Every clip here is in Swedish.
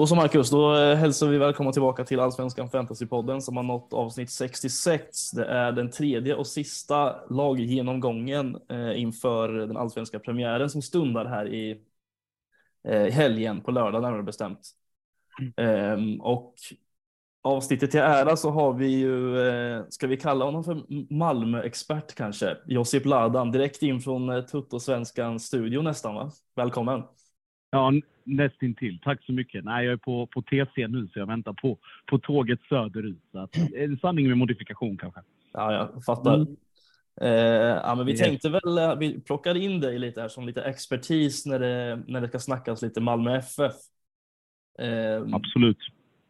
Då så Marcus, då eh, hälsar vi välkomna tillbaka till Allsvenskan Fantasypodden som har nått avsnitt 66. Det är den tredje och sista laggenomgången eh, inför den allsvenska premiären som stundar här i eh, helgen på lördag närmare bestämt. Mm. Och avsnittet till ära så har vi ju, ska vi kalla honom för Malmö-expert kanske, Josip Ladan direkt in från Tutto-svenskans studio nästan va? Välkommen! Ja, nästintill. Tack så mycket. Nej, jag är på, på TC nu så jag väntar på, på tåget söderut. Så att, en sanning med modifikation kanske. Ja, jag fattar. Mm. Eh, ja, men vi yes. tänkte väl, eh, vi plockade in dig lite här som lite expertis när det, när det ska snackas lite Malmö FF. Eh, Absolut.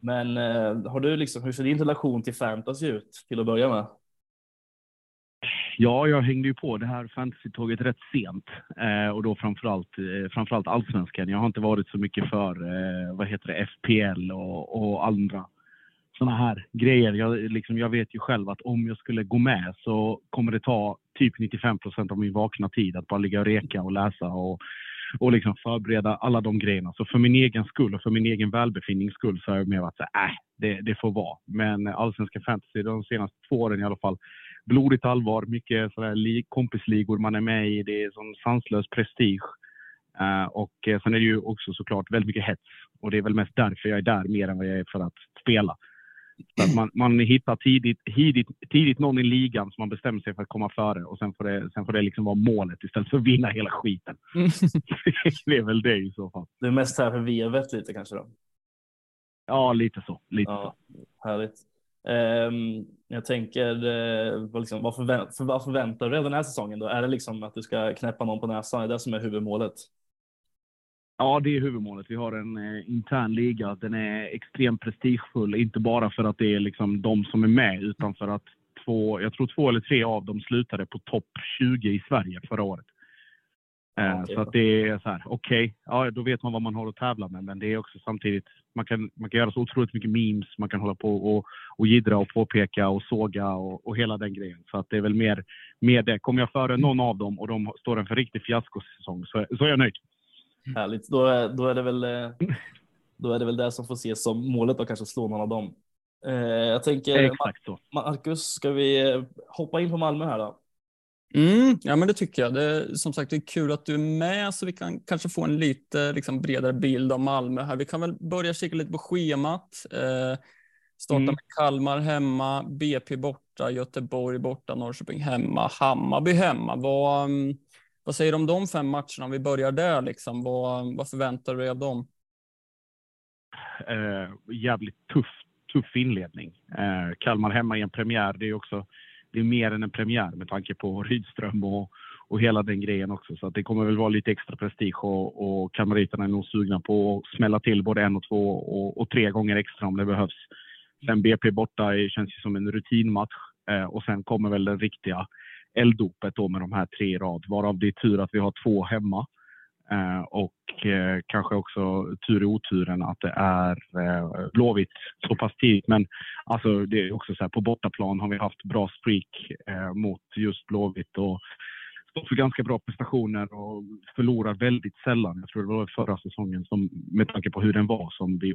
Men eh, har du liksom, hur ser din relation till fantasy ut till att börja med? Ja, jag hängde ju på det här fantasy-tåget rätt sent eh, och då framförallt, eh, framförallt allsvenskan. Jag har inte varit så mycket för, eh, vad heter det, FPL och, och andra sådana här grejer. Jag, liksom, jag vet ju själv att om jag skulle gå med så kommer det ta typ 95 procent av min vakna tid att bara ligga och reka och läsa och, och liksom förbereda alla de grejerna. Så för min egen skull och för min egen välbefinnings skull så har jag mer varit så här, äh, det, det får vara. Men allsvenska fantasy de senaste två åren i alla fall blodigt allvar, mycket sådär kompisligor man är med i. Det är sån sanslös prestige. Uh, och uh, sen är det ju också såklart väldigt mycket hets. Och det är väl mest därför jag är där mer än vad jag är för att spela. Så att man, man hittar tidigt, tidigt, tidigt någon i ligan som man bestämmer sig för att komma före och sen får det, sen får det liksom vara målet istället för att vinna hela skiten. det är väl det i så fall. Du är mest här för vevet lite kanske då? Ja, lite så. Lite ja, så. Härligt. Ehm, jag tänker, eh, vad, liksom, vad, förvä för, vad förväntar du dig den här säsongen? Då? Är det liksom att du ska knäppa någon på näsan? Är det det som är huvudmålet? Ja, det är huvudmålet. Vi har en eh, intern liga. Den är extremt prestigefull, inte bara för att det är liksom de som är med, utan för att två, jag tror två eller tre av dem slutade på topp 20 i Sverige förra året. Eh, okay. Så att det är så här, okej, okay, ja, då vet man vad man har att tävla med, men det är också samtidigt, man kan, man kan göra så otroligt mycket memes, man kan hålla på och, och jiddra och påpeka och såga och, och hela den grejen. Så att det är väl mer, mer det. Kommer jag före någon av dem och de står inför riktig fiaskosäsong så, så är jag nöjd. Härligt, då är, då är det väl eh, då är det väl det som får ses som målet att kanske slå någon av dem. Eh, jag tänker, Exakt så. Marcus, ska vi hoppa in på Malmö här då? Mm, ja, men det tycker jag. Det, som sagt, det är kul att du är med så vi kan kanske få en lite liksom, bredare bild av Malmö här. Vi kan väl börja kika lite på schemat. Eh, starta mm. med Kalmar hemma, BP borta, Göteborg borta, Norrköping hemma, Hammarby hemma. Vad, mm, vad säger du om de fem matcherna? Om vi börjar där, liksom. vad, vad förväntar du dig av dem? Eh, jävligt tuff, tuff inledning. Eh, Kalmar hemma i en premiär, det är också det är mer än en premiär med tanke på Rydström och, och hela den grejen också. Så att det kommer väl vara lite extra prestige och, och kalmariterna är nog sugna på att smälla till både en och två och, och tre gånger extra om det behövs. Sen BP borta känns ju som en rutinmatch eh, och sen kommer väl det riktiga elddopet då med de här tre i rad, varav det är tur att vi har två hemma. Eh, och eh, kanske också tur i oturen att det är eh, Blåvitt så pass tidigt. Men alltså, det är också så här, på bortaplan har vi haft bra streak eh, mot just Blåvitt och stått för ganska bra prestationer och förlorar väldigt sällan. Jag tror det var förra säsongen som, med tanke på hur den var som vi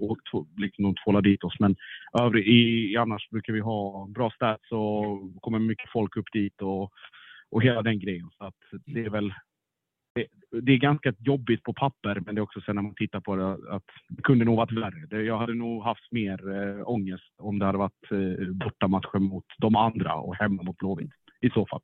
liksom, de tvålade dit oss. Men övrig, i, annars brukar vi ha bra stats och kommer mycket folk upp dit och, och hela den grejen. Så att det är väl det, är ganska jobbigt på papper, men det är också sen när man tittar på det att det kunde nog varit värre. Jag hade nog haft mer äh, ångest om det hade varit äh, bortamatcher mot de andra och hemma mot Blåvitt i så fall.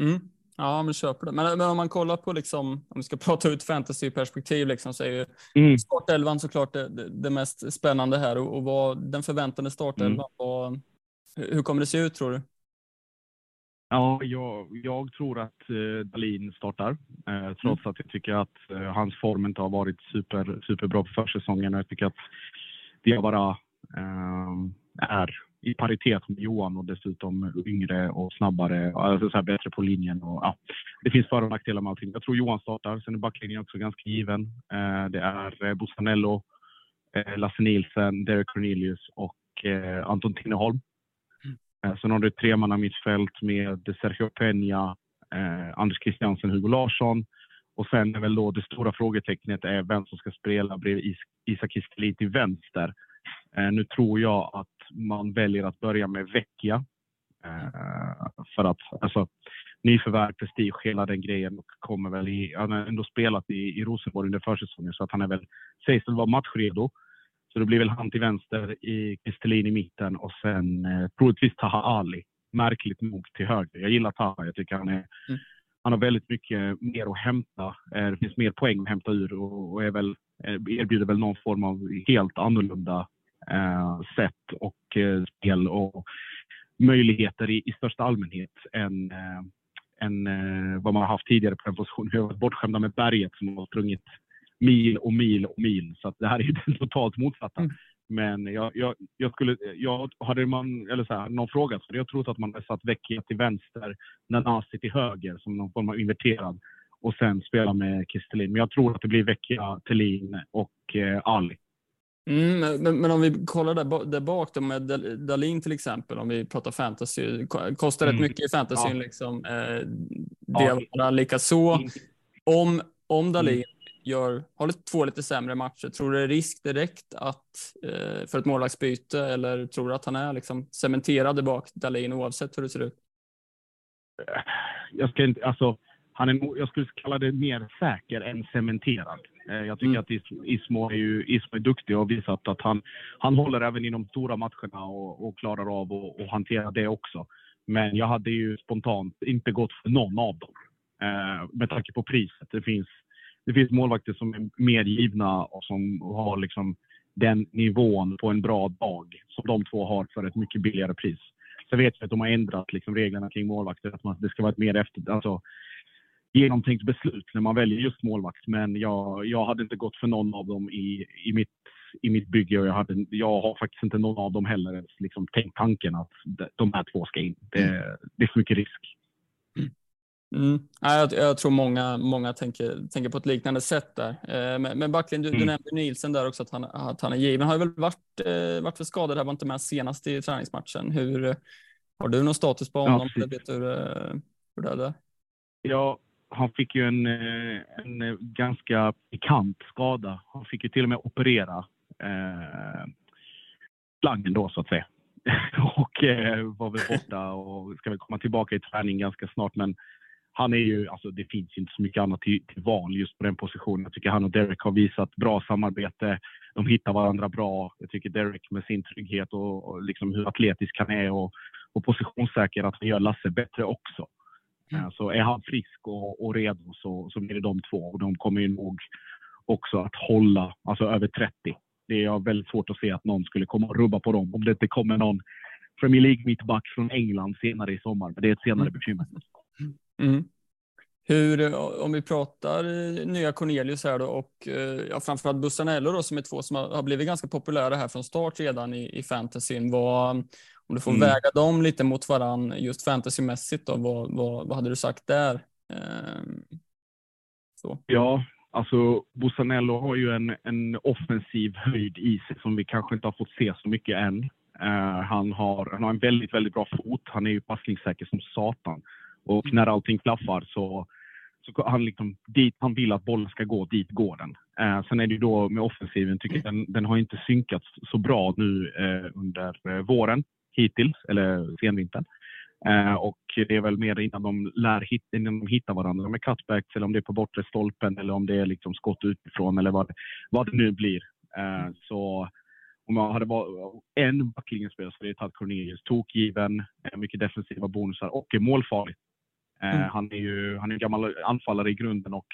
Mm. Ja, men köper det. Men, men, om man kollar på, liksom, om vi ska prata ut fantasyperspektiv, liksom, så är ju mm. startelvan såklart det, det, det, mest spännande här. Och, och vad, den förväntade startelvan, mm. hur kommer det se ut tror du? Ja, jag, jag tror att eh, Dalin startar. Eh, trots mm. att jag tycker att eh, hans form inte har varit super, superbra på försäsongen. Jag tycker att Diawara eh, är i paritet med Johan och dessutom yngre och snabbare. Alltså så här bättre på linjen. Och, ja, det finns för och nackdelar med allting. Jag tror Johan startar. Sen är backlinjen också ganska given. Eh, det är eh, Bussanello, eh, Lasse Nielsen, Derek Cornelius och eh, Anton Tinneholm. Eh, sen har du ett tremannamittfält med Sergio Peña, eh, Anders Christiansen, Hugo Larsson Och sen är väl då det stora frågetecknet är vem som ska spela bredvid Isak Kistelin till vänster. Eh, nu tror jag att man väljer att börja med Vecchia. Eh, för att alltså, nyförvärv, prestige, hela den grejen. Och kommer väl i, han har ändå spelat i, i Rosenborg under försäsongen så att han är väl, sägs väl vara matchredo. Så det blir väl han till vänster, i Kristelin i mitten och sen eh, troligtvis Taha Ali. Märkligt nog till höger. Jag gillar Taha. Jag tycker han är mm. Han har väldigt mycket mer att hämta. Eh, det finns mer poäng att hämta ur och, och är väl, eh, erbjuder väl någon form av helt annorlunda eh, sätt och eh, spel och möjligheter i, i största allmänhet än, eh, än eh, vad man har haft tidigare på den positionen. Vi har varit bortskämda med berget som har sprungit mil och mil och mil. Så det här är den totalt motsatta. Mm. Men jag, jag, jag, skulle, jag hade man, eller så här, någon frågat, så jag trott att man hade satt Vecchia till vänster, Nanasi till höger som någon form av inverterad och sen spela med Kistelin. Men jag tror att det blir Vecchia, Thelin och eh, Ali. Mm, men, men, om vi kollar där, där bak då med Dalin till exempel, om vi pratar fantasy, kostar mm. rätt mycket i fantasy. Ja. Liksom, eh, ja. likaså. Om, om Dalin mm. Gör, har två lite sämre matcher, tror du det är risk direkt att, eh, för ett målvaktsbyte eller tror du att han är liksom cementerad bak Dalin oavsett hur det ser ut? Jag ska inte, alltså, han är, jag skulle kalla det mer säker än cementerad. Eh, jag tycker mm. att Ismo är, ju, Ismo är duktig och har visat att han, han håller även i de stora matcherna och, och klarar av att hantera det också. Men jag hade ju spontant inte gått för någon av dem. Eh, med tanke på priset. Det finns, det finns målvakter som är mer givna och som har liksom den nivån på en bra dag som de två har för ett mycket billigare pris. Sen vet jag att de har ändrat liksom reglerna kring målvakter. Att man, det ska vara ett mer efter, alltså, genomtänkt beslut när man väljer just målvakt. Men jag, jag hade inte gått för någon av dem i, i, mitt, i mitt bygge och jag, hade, jag har faktiskt inte någon av dem heller liksom tänkt tanken att de här två ska in. Det, mm. det är för mycket risk. Mm. Jag, jag, tror många, många tänker, tänker på ett liknande sätt där. Eh, men, men Backlund, du, mm. du nämnde Nielsen där också att han, att han är given. Han har väl varit, eh, varit för skadad, här var inte med senast i träningsmatchen. Hur, har du någon status på honom? Ja, vet du hur det är? Ja, han fick ju en, eh, en ganska pikant skada. Han fick ju till och med operera eh, slangen då så att säga. och eh, var väl borta och ska väl komma tillbaka i träning ganska snart. Men han är ju, alltså det finns inte så mycket annat till, till val just på den positionen. Jag tycker han och Derek har visat bra samarbete. De hittar varandra bra. Jag tycker Derek med sin trygghet och, och liksom hur atletisk han är och, och positionssäker att han gör Lasse bättre också. Mm. Så är han frisk och, och, redo så, så blir det de två och de kommer ju nog också att hålla, alltså över 30. Det är väldigt svårt att se att någon skulle komma och rubba på dem om det inte kommer någon Premier League mittback från England senare i sommar. Men det är ett senare mm. bekymmer. Mm. Hur, om vi pratar eh, nya Cornelius här då och eh, ja, framförallt Bussanello då som är två som har blivit ganska populära här från start redan i, i fantasyn. Vad, om du får mm. väga dem lite mot varann just fantasymässigt då, vad, vad, vad hade du sagt där? Ehm, så. Ja, alltså Bussanello har ju en, en offensiv höjd i sig som vi kanske inte har fått se så mycket än. Uh, han, har, han har en väldigt, väldigt bra fot. Han är ju passningssäker som satan. Och mm. när allting klaffar så, så han liksom, dit han vill att bollen ska gå, dit går den. Uh, sen är det ju då med offensiven, tycker jag, den, den har inte synkats så bra nu uh, under våren hittills, eller senvintern. Eh, och det är väl mer innan de, lär hit, innan de hittar varandra med cutbacks eller om det är på bortre stolpen eller om det är liksom skott utifrån eller vad, vad det nu blir. Eh, så om jag hade varit en backlinjespelare så hade jag tagit Cornelius. Tokgiven, eh, mycket defensiva bonusar och är målfarlig. Eh, mm. Han är ju han är gammal anfallare i grunden och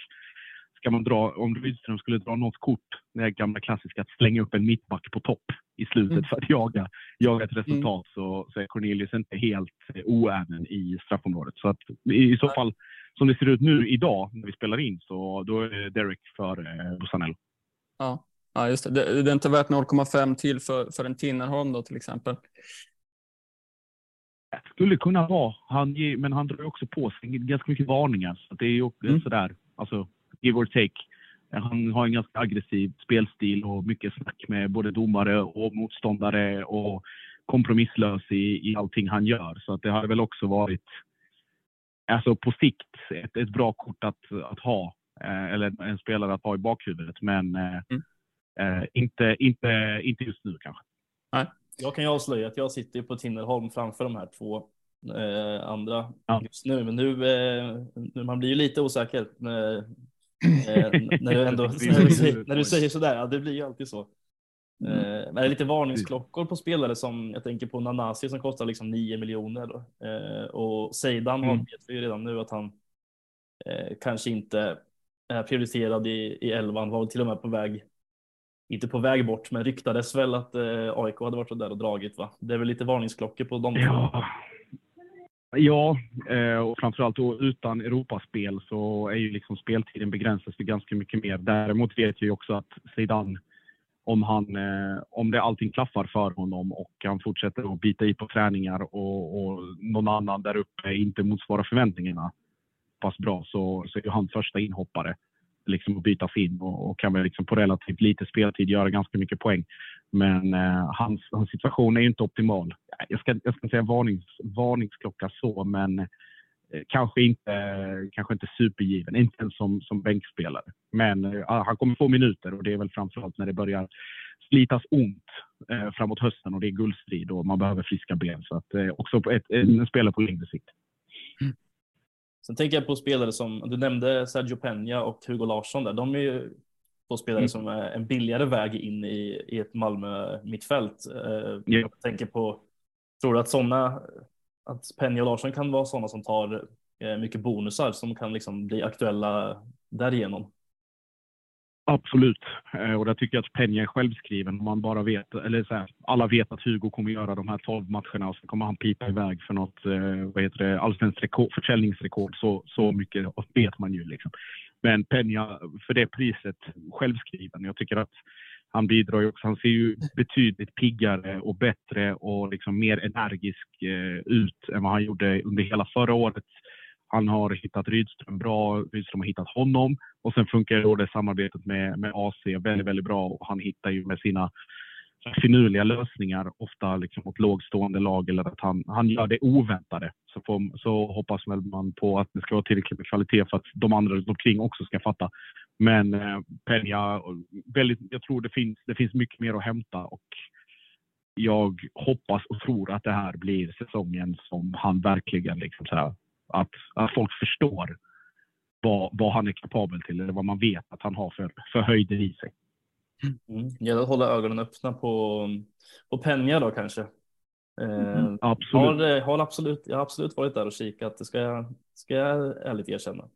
ska man dra, om Rydström skulle dra något kort, det gamla klassiska att slänga upp en mittback på topp i slutet mm. för att jaga, jaga ett resultat mm. så, så är Cornelius inte helt oäven i straffområdet. Så att i så fall, som det ser ut nu idag när vi spelar in, så då är Derek för eh, Busanello. Ja. ja, just det. det. Det är inte värt 0,5 till för, för en Tinnerholm då till exempel? Skulle kunna vara. Han, men han drar också på sig ganska mycket varningar. Så det är ju mm. sådär, alltså give or take. Han har en ganska aggressiv spelstil och mycket snack med både domare och motståndare och kompromisslös i, i allting han gör. Så att det hade väl också varit alltså på sikt ett, ett bra kort att, att ha eh, eller en spelare att ha i bakhuvudet. Men eh, Mm. eh, inte, inte, inte just nu kanske. Jag kan ju avslöja att jag sitter ju på Tinnerholm framför de här två eh, andra Ja. just nu. Men nu, eh, nu man blir ju lite osäker när, eh, när, du ändå, när, du säger, när du säger sådär. Ja, det blir ju alltid så. Mm. Eh, det är lite varningsklockor på spelare som jag tänker på Nanasi som kostar liksom 9 miljoner. Eh, och Zeidan har Mm. vet vi ju redan nu att han eh, kanske inte är prioriterad i, i elvan, var till och med på väg inte på väg bort, men ryktades väl att eh, AIK hade varit där och dragit. Va? Det är väl lite varningsklockor på de två. Ja, ja eh, och framförallt då utan Europaspel så är ju liksom speltiden begränsas till ganska mycket mer. Däremot vet jag ju också att Zidane, om, han, eh, om det allting klaffar för honom och han fortsätter att bita i på träningar och, och någon annan där uppe inte motsvarar förväntningarna pass bra så, så är ju han första inhoppare liksom att byta film och, och kan väl liksom på relativt lite speltid göra ganska mycket poäng. Men eh, hans, hans situation är ju inte optimal. Jag ska, jag ska säga varnings, varningsklocka så, men eh, kanske, inte, kanske inte supergiven. Inte ens som, som bänkspelare. Men eh, ah, han kommer få minuter och det är väl framförallt när det börjar slitas ont eh, framåt hösten och det är guldstrid och man behöver friska ben. Så att, eh, också ett, en spelare på längre sikt. Mm. Sen tänker jag på spelare som, du nämnde Sergio Peña och Hugo Larsson där. De är ju två spelare Mm. som är en billigare väg in i, i ett Malmö mittfält. Ja. Jag tänker på, tror du att sådana, att Peña och Larsson kan vara sådana som tar eh, mycket bonusar som kan liksom bli aktuella därigenom? Absolut. Eh, och där tycker jag att Penja är självskriven. Om man bara vet, eller så här, alla vet att Hugo kommer göra de här 12 matcherna och så kommer han pipa iväg för något, eh, vad heter det, allsvenskt rekord, försäljningsrekord. Så, så mycket vet man ju liksom. Men Penja, för det priset, självskriven. Jag tycker att han bidrar ju också. Han ser ju betydligt piggare och bättre och liksom mer energisk eh, ut än vad han gjorde under hela förra året. Han har hittat Rydström bra, Rydström har hittat honom. Och sen funkar då det samarbetet med, med AC väldigt, väldigt bra. Och han hittar ju med sina finurliga lösningar, ofta liksom mot lågstående lag, eller att han, han gör det oväntade. Så, får, så hoppas väl man på att det ska vara tillräckligt med kvalitet för att de andra runt omkring också ska fatta. Men eh, Peña, väldigt, jag tror det finns, det finns mycket mer att hämta och jag hoppas och tror att det här blir säsongen som han verkligen liksom så här, att, att folk förstår vad, vad han är kapabel till eller vad man vet att han har för, för höjder i sig. Mm. Gäller att hålla ögonen öppna på, på Peña då kanske. Eh, Absolut. har, har absolut, jag har absolut varit där och kikat, det ska jag, ska jag ärligt erkänna.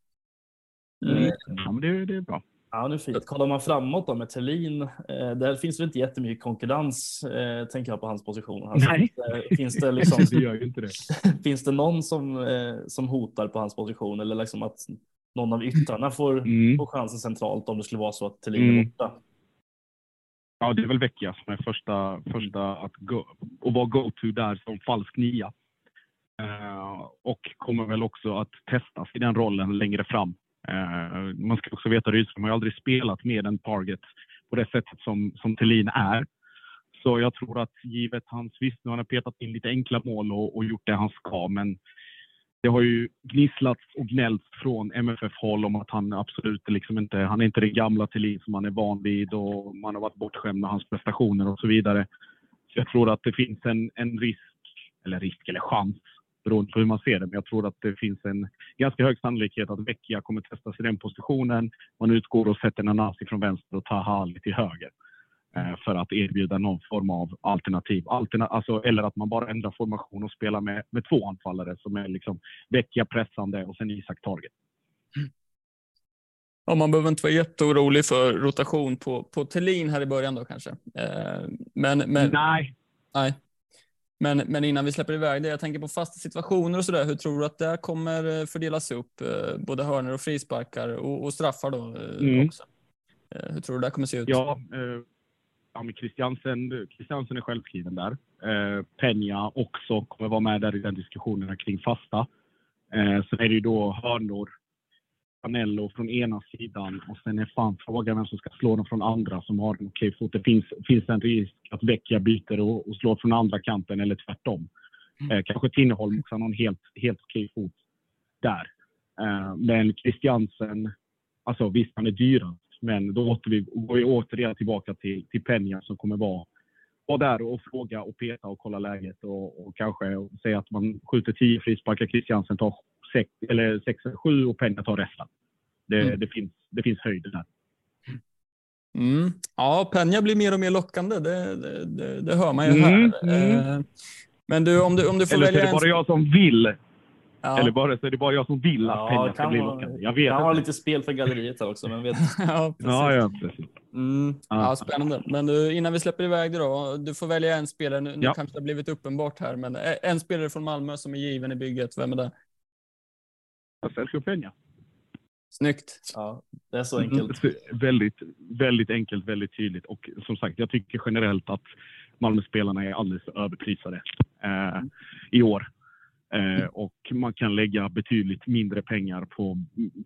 Mm. Eh, Ja, men det, det är bra. Ja, är fint. Kollar man framåt då med Thelin, eh, där finns det inte jättemycket konkurrens, eh, tänker jag på hans position. Alltså, Nej. eh, Finns det, liksom, det gör ju inte det. finns det någon som, eh, som hotar på hans position eller liksom att någon av yttrarna får, Mm. får chansen centralt om det skulle vara så att Thelin är Mm. borta? Ja, det är väl Vecchia som är första, första att, go, att vara go-to där som falsk nia. Eh, och kommer väl också att testas i den rollen längre fram. Eh, man ska också veta att Rydström har ju aldrig spelat med en target på det sättet som, som Thelin är. Så jag tror att givet hans, visst nu har han petat in lite enkla mål och, och gjort det han ska, men det har ju gnisslats och gnällts från MFF-håll om att han absolut liksom inte, han är inte den gamla Thelin som man är van vid och man har varit bortskämd med hans prestationer och så vidare. Så jag tror att det finns en, en risk, eller risk eller chans, beroende på hur man ser det, men jag tror att det finns en ganska hög sannolikhet att Vecchia kommer testas i den positionen. Man utgår och sätter Nanasi från vänster och Taha Ali till höger. eh, För att erbjuda någon form av alternativ. Alterna alltså, eller att man bara ändrar formation och spelar med, med två anfallare som är liksom Vecchia pressande och sen Isak Target. Ja, man behöver inte vara jätteorolig för rotation på, på Thelin här i början då kanske. Eh, men, men, Nej, nej. Men, men innan vi släpper iväg det, jag tänker på fasta situationer och sådär. Hur tror du att det kommer eh, fördelas upp? Eh, både hörnor och frisparkar och, och straffar då eh, Mm. också. Hur tror du det kommer se ut? Ja, eh, ja men Christiansen, Christiansen är självskriven där. Eh, Peña också kommer vara med där i den diskussionerna kring fasta. Eh, sen är det ju då hörnor, Anello från ena sidan och sen är fan frågan vem som ska slå dem från andra som har en okej fot. Det finns, finns en risk att Vecchia byter och, och slår från andra kanten eller tvärtom. Eh, kanske Tinneholm också har någon helt, helt okej fot där. Eh, men Christiansen, Alltså visst, han är dyrast, men då åter vi, går vi återigen tillbaka till, till Peña som kommer vara, vara där och fråga och peta och kolla läget och, och kanske säga att man skjuter tio frisparkar, Christiansen tar sex, eller sex eller sju och Peña tar resten. Det, Mm. det, finns, det finns höjd där. Mm. Ja, Penja blir mer och mer lockande. Det, det, det, det hör man ju Mm, här. mm. Eh, Men du, om du, om du får Eller så är välja det bara jag som vill. Ja. Eller bara, så är det bara jag som vill att Ja, Peña ska kan bli vara- lockande. Jag vet Kan inte. lite spel för galleriet här också, men vet. ja, precis. Ja, ja, precis. Mm. Ja. Spännande. Men du, innan vi släpper iväg det då. Du får välja en spelare. Nu, nu kanske det har blivit uppenbart här, men eh, en spelare från Malmö som är given i bygget. Vem är det? Sergio Peña. Snyggt. Ja, det är så enkelt. Mm, väldigt, väldigt enkelt, väldigt tydligt. Och som sagt, jag tycker generellt att Malmöspelarna är alldeles för överprisade eh, i år. Eh, och man kan lägga betydligt mindre pengar på,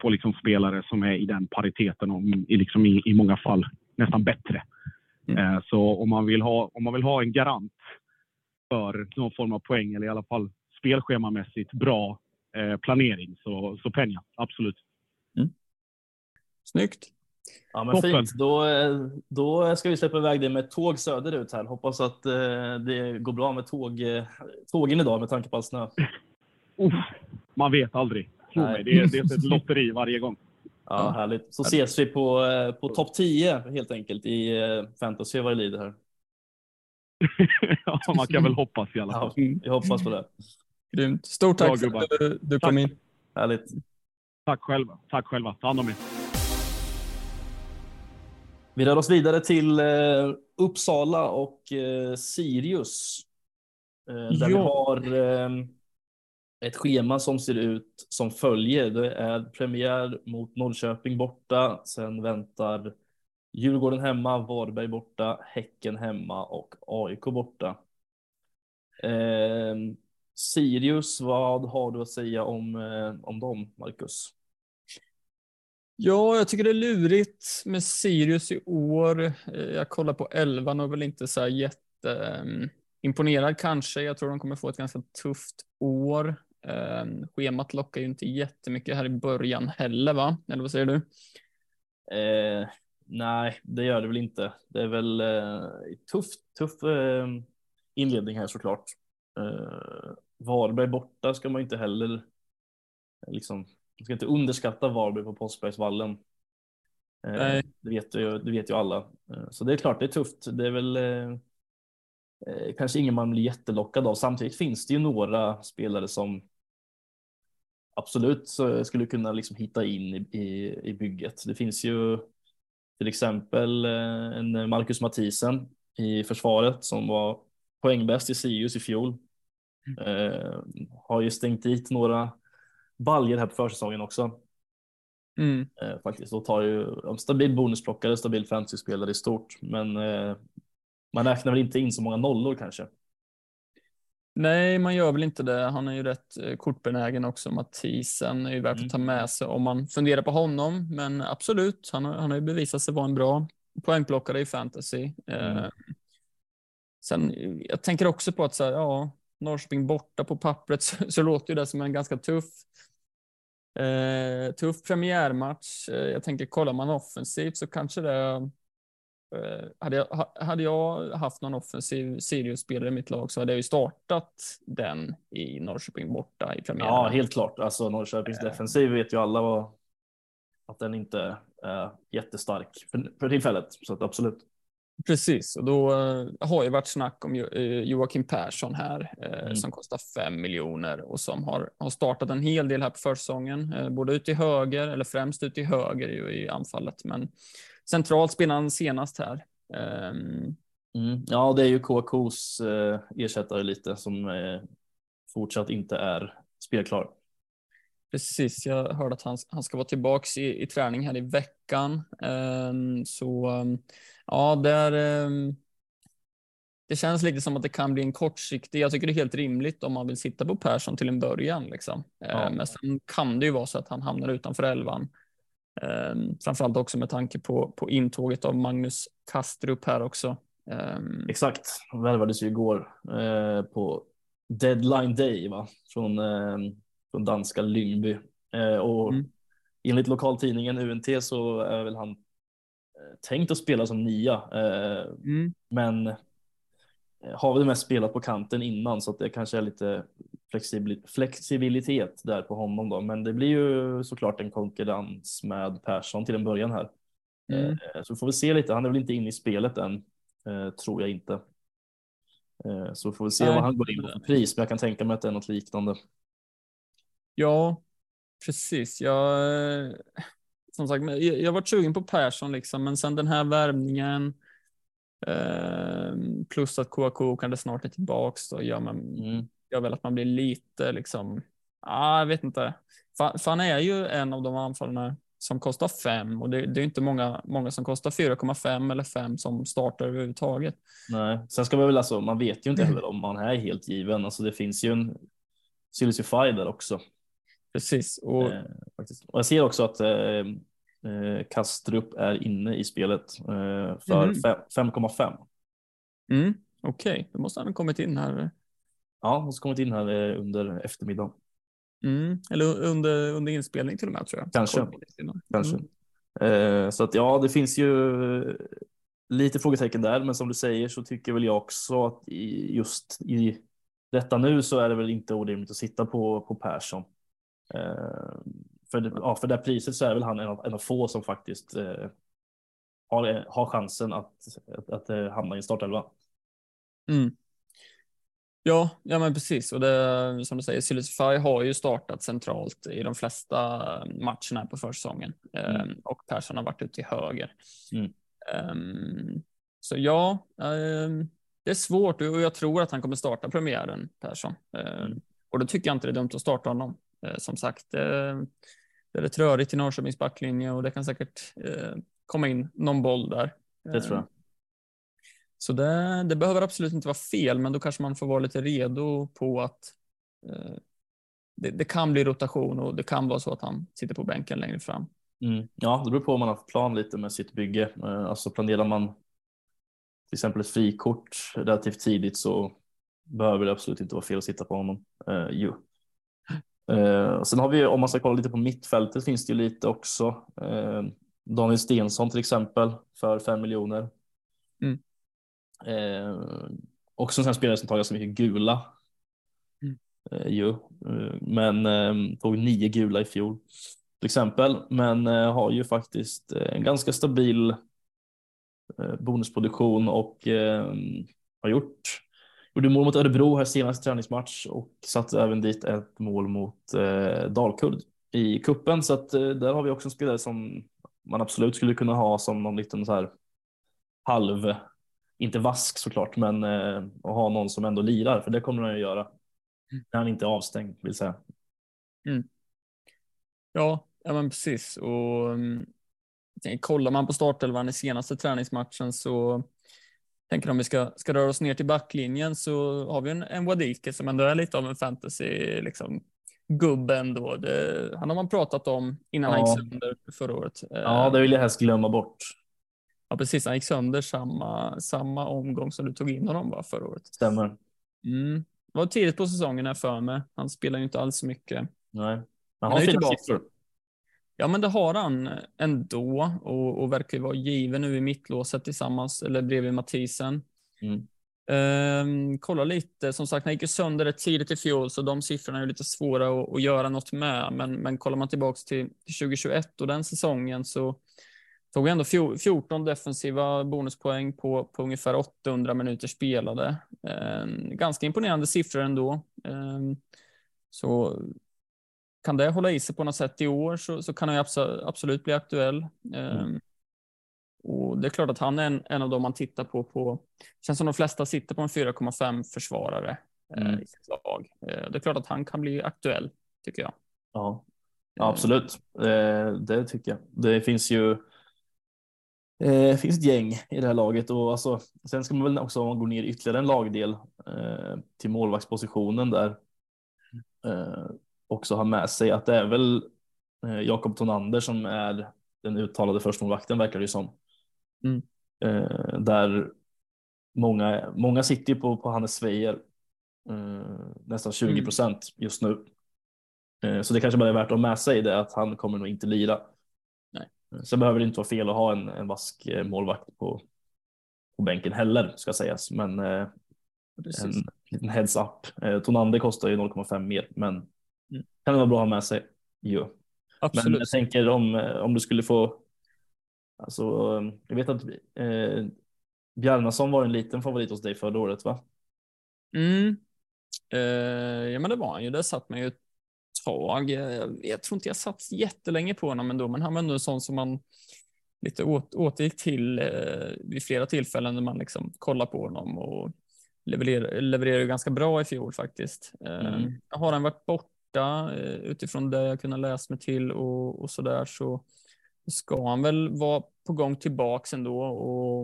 på liksom spelare som är i den pariteten och i, liksom i, i många fall nästan bättre. Mm. Eh, så om man, vill ha, om man vill ha en garant för någon form av poäng eller i alla fall spelschemamässigt bra planering så, så Peña, absolut. Snyggt. Ja, men Toppen. fint. Då, eh, då ska vi släppa iväg det med tåg söderut här. Hoppas att eh, det går bra med tåg, eh, tågen idag med tanke på all snö. Uff, man vet aldrig. Tro Nej. mig, det är, det är ett lotteri varje gång. Ja, härligt. Så ses vi på, eh, på topp 10 helt enkelt i eh, fantasy vad det lider här. ja, man kan väl hoppas i alla fall. Ja, vi hoppas på det. Grymt. Stort Bra, tack för att du, du kom Tack. in. Härligt. Tack själva. Tack själva. Ta hand om er. Vi rör oss vidare till eh, Uppsala och eh, Sirius. Eh, där vi Ja. har eh, ett schema som ser ut som följer. Det är premiär mot Norrköping borta. Sen väntar Djurgården hemma, Varberg borta, Häcken hemma och AIK borta. Eh, Sirius, vad har du att säga om, eh, om dem, Marcus? Ja, jag tycker det är lurigt med Sirius i år. Eh, Jag kollar på elvan och är väl inte så här jätteimponerad kanske. Jag tror de kommer få ett ganska tufft år. Eh, Schemat lockar ju inte jättemycket här i början heller, va? Eller vad säger du? Eh, nej, det gör det väl inte. Det är väl eh, tuff, tuff eh, inledning här såklart. Eh, Varberg borta ska man inte heller liksom, man ska inte underskatta Varberg på Påskbergsvallen. Eh, Nej. det, vet ju, det vet ju alla. Eh, så det är klart, det är tufft. Det är väl eh, eh, kanske ingen man blir jättelockad av. Samtidigt finns det ju några spelare som absolut skulle kunna liksom hitta in i, i, i bygget. Det finns ju till exempel en Marcus Mathisen i försvaret som var poängbäst i Sirius i fjol. Eh, har ju stängt dit några baljer här på försäsongen också Mm. eh, faktiskt och tar ju en stabil bonusplockare, stabil fantasyspelare i stort, men eh, man räknar väl inte in så många nollor kanske. Nej, man gör väl inte det. Han är ju rätt eh, kortbenägen också. Mathisen är ju värt Mm. att ta med sig om man funderar på honom. Men absolut, han har, han har ju bevisat sig vara en bra poängplockare i fantasy. Mm. Eh, sen, jag tänker också på att så här, ja, Norrköping borta på pappret så, så låter ju det som en ganska tuff eh, tuff premiärmatch. Eh, jag tänker, kollar man offensivt så kanske det Eh, hade jag, ha- hade jag haft någon offensiv Sirius-spelare i mitt lag så hade jag ju startat den i Norrköping borta i premiären. Ja, helt klart. Alltså Norrköpings defensiv vet ju alla vad, att den inte är jättestark för, för tillfället. Så absolut. Precis, och då eh, har ju varit snack om eh, Joakim Persson här eh, Mm. som kostar 5 miljoner och som har, har startat en hel del här på försäsongen. Både ut till höger, eller främst ut till höger ju i anfallet, men centralt spelar han senast här. Ehm, Mm. Ja, det är ju KKs ersättare lite som fortsatt inte är spelklar. Precis, jag hörde att han, han ska vara tillbaks i, i träning här i veckan. Ehm, så ehm, ja, där, ehm, det känns lite som att det kan bli en kortsiktig. Jag tycker det är helt rimligt om man vill sitta på Persson till en början. Liksom. Ja. Men sen kan det ju vara så att han hamnar utanför elvan. Um, framförallt också med tanke på, på intåget av Magnus Kastrup här också. Exakt, han värvades ju igår eh, på deadline day va? Från, eh, från danska Lyngby. Eh, och Mm. enligt lokaltidningen UNT så är väl han eh, tänkt att spela som nia, eh, Mm. men eh, har väl mest spelat på kanten innan så att det kanske är lite flexibili- flexibilitet där på honom då. Men det blir ju såklart en konkurrens med Persson till en början här. Mm. Eh, Så får vi se lite. Han är väl inte inne i spelet än, eh, tror jag inte. Så får vi se Nej. vad han går in på för pris, men jag kan tänka mig att det är något liknande. Ja, precis. Jag, eh, som sagt, jag, var sugen på Persson liksom, men sen den här värvningen eh, plus att Kouakou kanske snart är tillbaks då gör, man, Mm. gör väl att man blir lite liksom, ah, jag vet inte. Han är ju en av de anfallarna som kostar fem och det, det är inte många, många som kostar 4,5 eller 5 som startar överhuvudtaget. Nej, sen ska man väl alltså, man vet ju inte heller om man är helt given. Alltså det finns ju en Silicify där också. Precis. Och, Eh, faktiskt. Och jag ser också att eh, eh, Kastrup är inne i spelet eh, för Mhm. fem- 5,5. mm, Okej, då måste han ha kommit in här. Ja, hon har kommit in här eh, under eftermiddagen. Mm, eller under, under inspelning till och med tror jag. Kanske. Kanske. Mm. Så att ja, det finns ju lite frågetecken där, men som du säger så tycker väl jag också att i, just i detta nu så är det väl inte orimligt att sitta på, på Persson. Eh, för, ja, för det priset så är väl han en av, en av få som faktiskt eh, har, har chansen att, att, att eh, hamna i startelva. Mm. Ja, ja men precis. Och det, som du säger, Silicify har ju startat centralt i de flesta matcherna här på försäsongen. Mm. Ehm, och Persson har varit ute till höger. Mm. Ehm, så ja, ehm, det är svårt och jag tror att han kommer starta premiären, Persson. Ehm, Mm. Och då tycker jag inte det är dumt att starta honom. Ehm, som sagt, ehm, det är rätt rörigt i Norrköpings backlinje och det kan säkert eh, komma in någon boll där. Det tror jag. Så det, det behöver absolut inte vara fel, men då kanske man får vara lite redo på att eh, det, det kan bli rotation och det kan vara så att han sitter på bänken längre fram. Mm. Ja, det beror på om man har plan lite med sitt bygge. Eh, Alltså planerar man till exempel ett frikort relativt tidigt så behöver det absolut inte vara fel att sitta på honom. Eh, ju. Eh, sen har vi, om man ska kolla lite på mittfältet, finns det ju lite också. Eh, Daniel Stensson till exempel för 5 miljoner. Mm. Eh, också en sån spelare som tar ganska mycket gula. Mm. Eh, ju. Eh, men eh, tog nio gula i fjol till exempel, men eh, har ju faktiskt eh, en ganska stabil bonusproduktion och eh, har gjort gjorde mål mot Örebro här senaste träningsmatch och satte även dit ett mål mot eh, Dalkurd i kuppen så att eh, där har vi också en spelare som man absolut skulle kunna ha som någon liten så här halv, inte vask såklart, men eh, att ha någon som ändå lirar, för det kommer han ju göra. När han inte är avstängd vill säga. Ja, ja men precis. Och mm, tänker, kollar man på startelvan i senaste träningsmatchen så tänker om vi ska, ska röra oss ner till backlinjen så har vi en, en Wadike som ändå är lite av en fantasy liksom, gubbe ändå. Det, han har man pratat om innan han Ja. gick sönder förra året. Ja, det vill jag helst glömma bort. ja, precis. Han gick sönder samma, samma omgång som du tog in honom va, förra året. Stämmer. Mm. Det var tidigt på säsongen här för mig. Han spelar ju inte alls så mycket. Nej. Men Han han har fina siffror. Ja, men det har han ändå och, och verkar vara given nu i mittlåset tillsammans eller bredvid Mathisen. Mm. Ehm, kolla lite, som sagt, han gick ju sönder rätt tidigt i fjol så de siffrorna är lite svåra att, att göra något med. Men, men kollar man tillbaks till, till 2021 och den säsongen så tog ändå fjo- 14 defensiva bonuspoäng på, på ungefär 800 minuter spelade. Ehm, ganska imponerande siffror ändå. Ehm, så kan det hålla i sig på något sätt i år så, så kan han absolut bli aktuell. Ehm, och det är klart att han är en, en av dem man tittar på. på känns som de flesta sitter på en 4,5 försvarare eh, Mm. i sitt lag. Eh, det är klart att han kan bli aktuell, tycker jag. Ja. ja, absolut. Eh, det tycker jag. Det finns ju eh, finns ett gäng i det här laget och alltså, sen ska man väl också om man går ner ytterligare en lagdel till målvaktspositionen där eh, också ha med sig att det är väl eh, Jakob Tonander som är den uttalade förstemålvakten verkar det ju som. Mm. Eh, där många, många sitter ju på, på Hannes Svejer eh, nästan 20 procent just nu. Eh, så det kanske bara är värt att ha med sig det att han kommer nog inte lira. Nej. Sen behöver det inte vara fel att ha en, en vask målvakt på, på bänken heller ska sägas, men en liten heads up. Tonander kostar ju 0,5 mer, men mm. Kan det vara bra att ha med sig. Jo. Absolut. Men jag tänker om, om du skulle få Alltså, jag vet att eh, Bjarnason var en liten favorit hos dig förra året, va? Mm. Eh, ja, men det var han ju. Det satt man ju ett tag. Jag, jag tror inte jag satt jättelänge på honom ändå, men han var ändå en sån som man lite åt, återgick till eh, vid flera tillfällen när man liksom kollar på honom och levererar, levererar ganska bra i fjol faktiskt. Eh, mm. Har han varit borta eh, utifrån det jag kunnat läsa mig till och, och så där så ska han väl vara på gång tillbaks ändå och,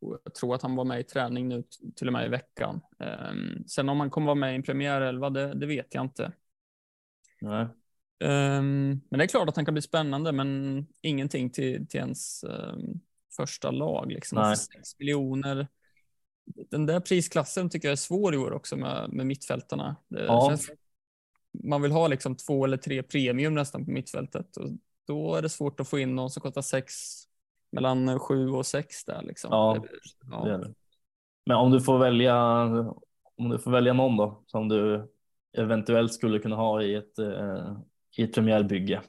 och jag tror att han var med i träning nu till och med i veckan. Um, sen om han kommer vara med i en premiärelva, det, det vet jag inte. Nej. Um, men det är klart att han kan bli spännande, men ingenting till, till ens um, första lag. Liksom. Nej. 6 miljoner. Den där prisklassen tycker jag är svår i år också med, med mittfältarna. Det ja. känns, man vill ha liksom två eller tre premium nästan på mittfältet och då är det svårt att få in någon som kostar sex, mellan sju och sex där liksom. Ja, ja. Det det. Men om du får välja, om du får välja någon då som du eventuellt skulle kunna ha i ett, eh, i ett premiärbygge.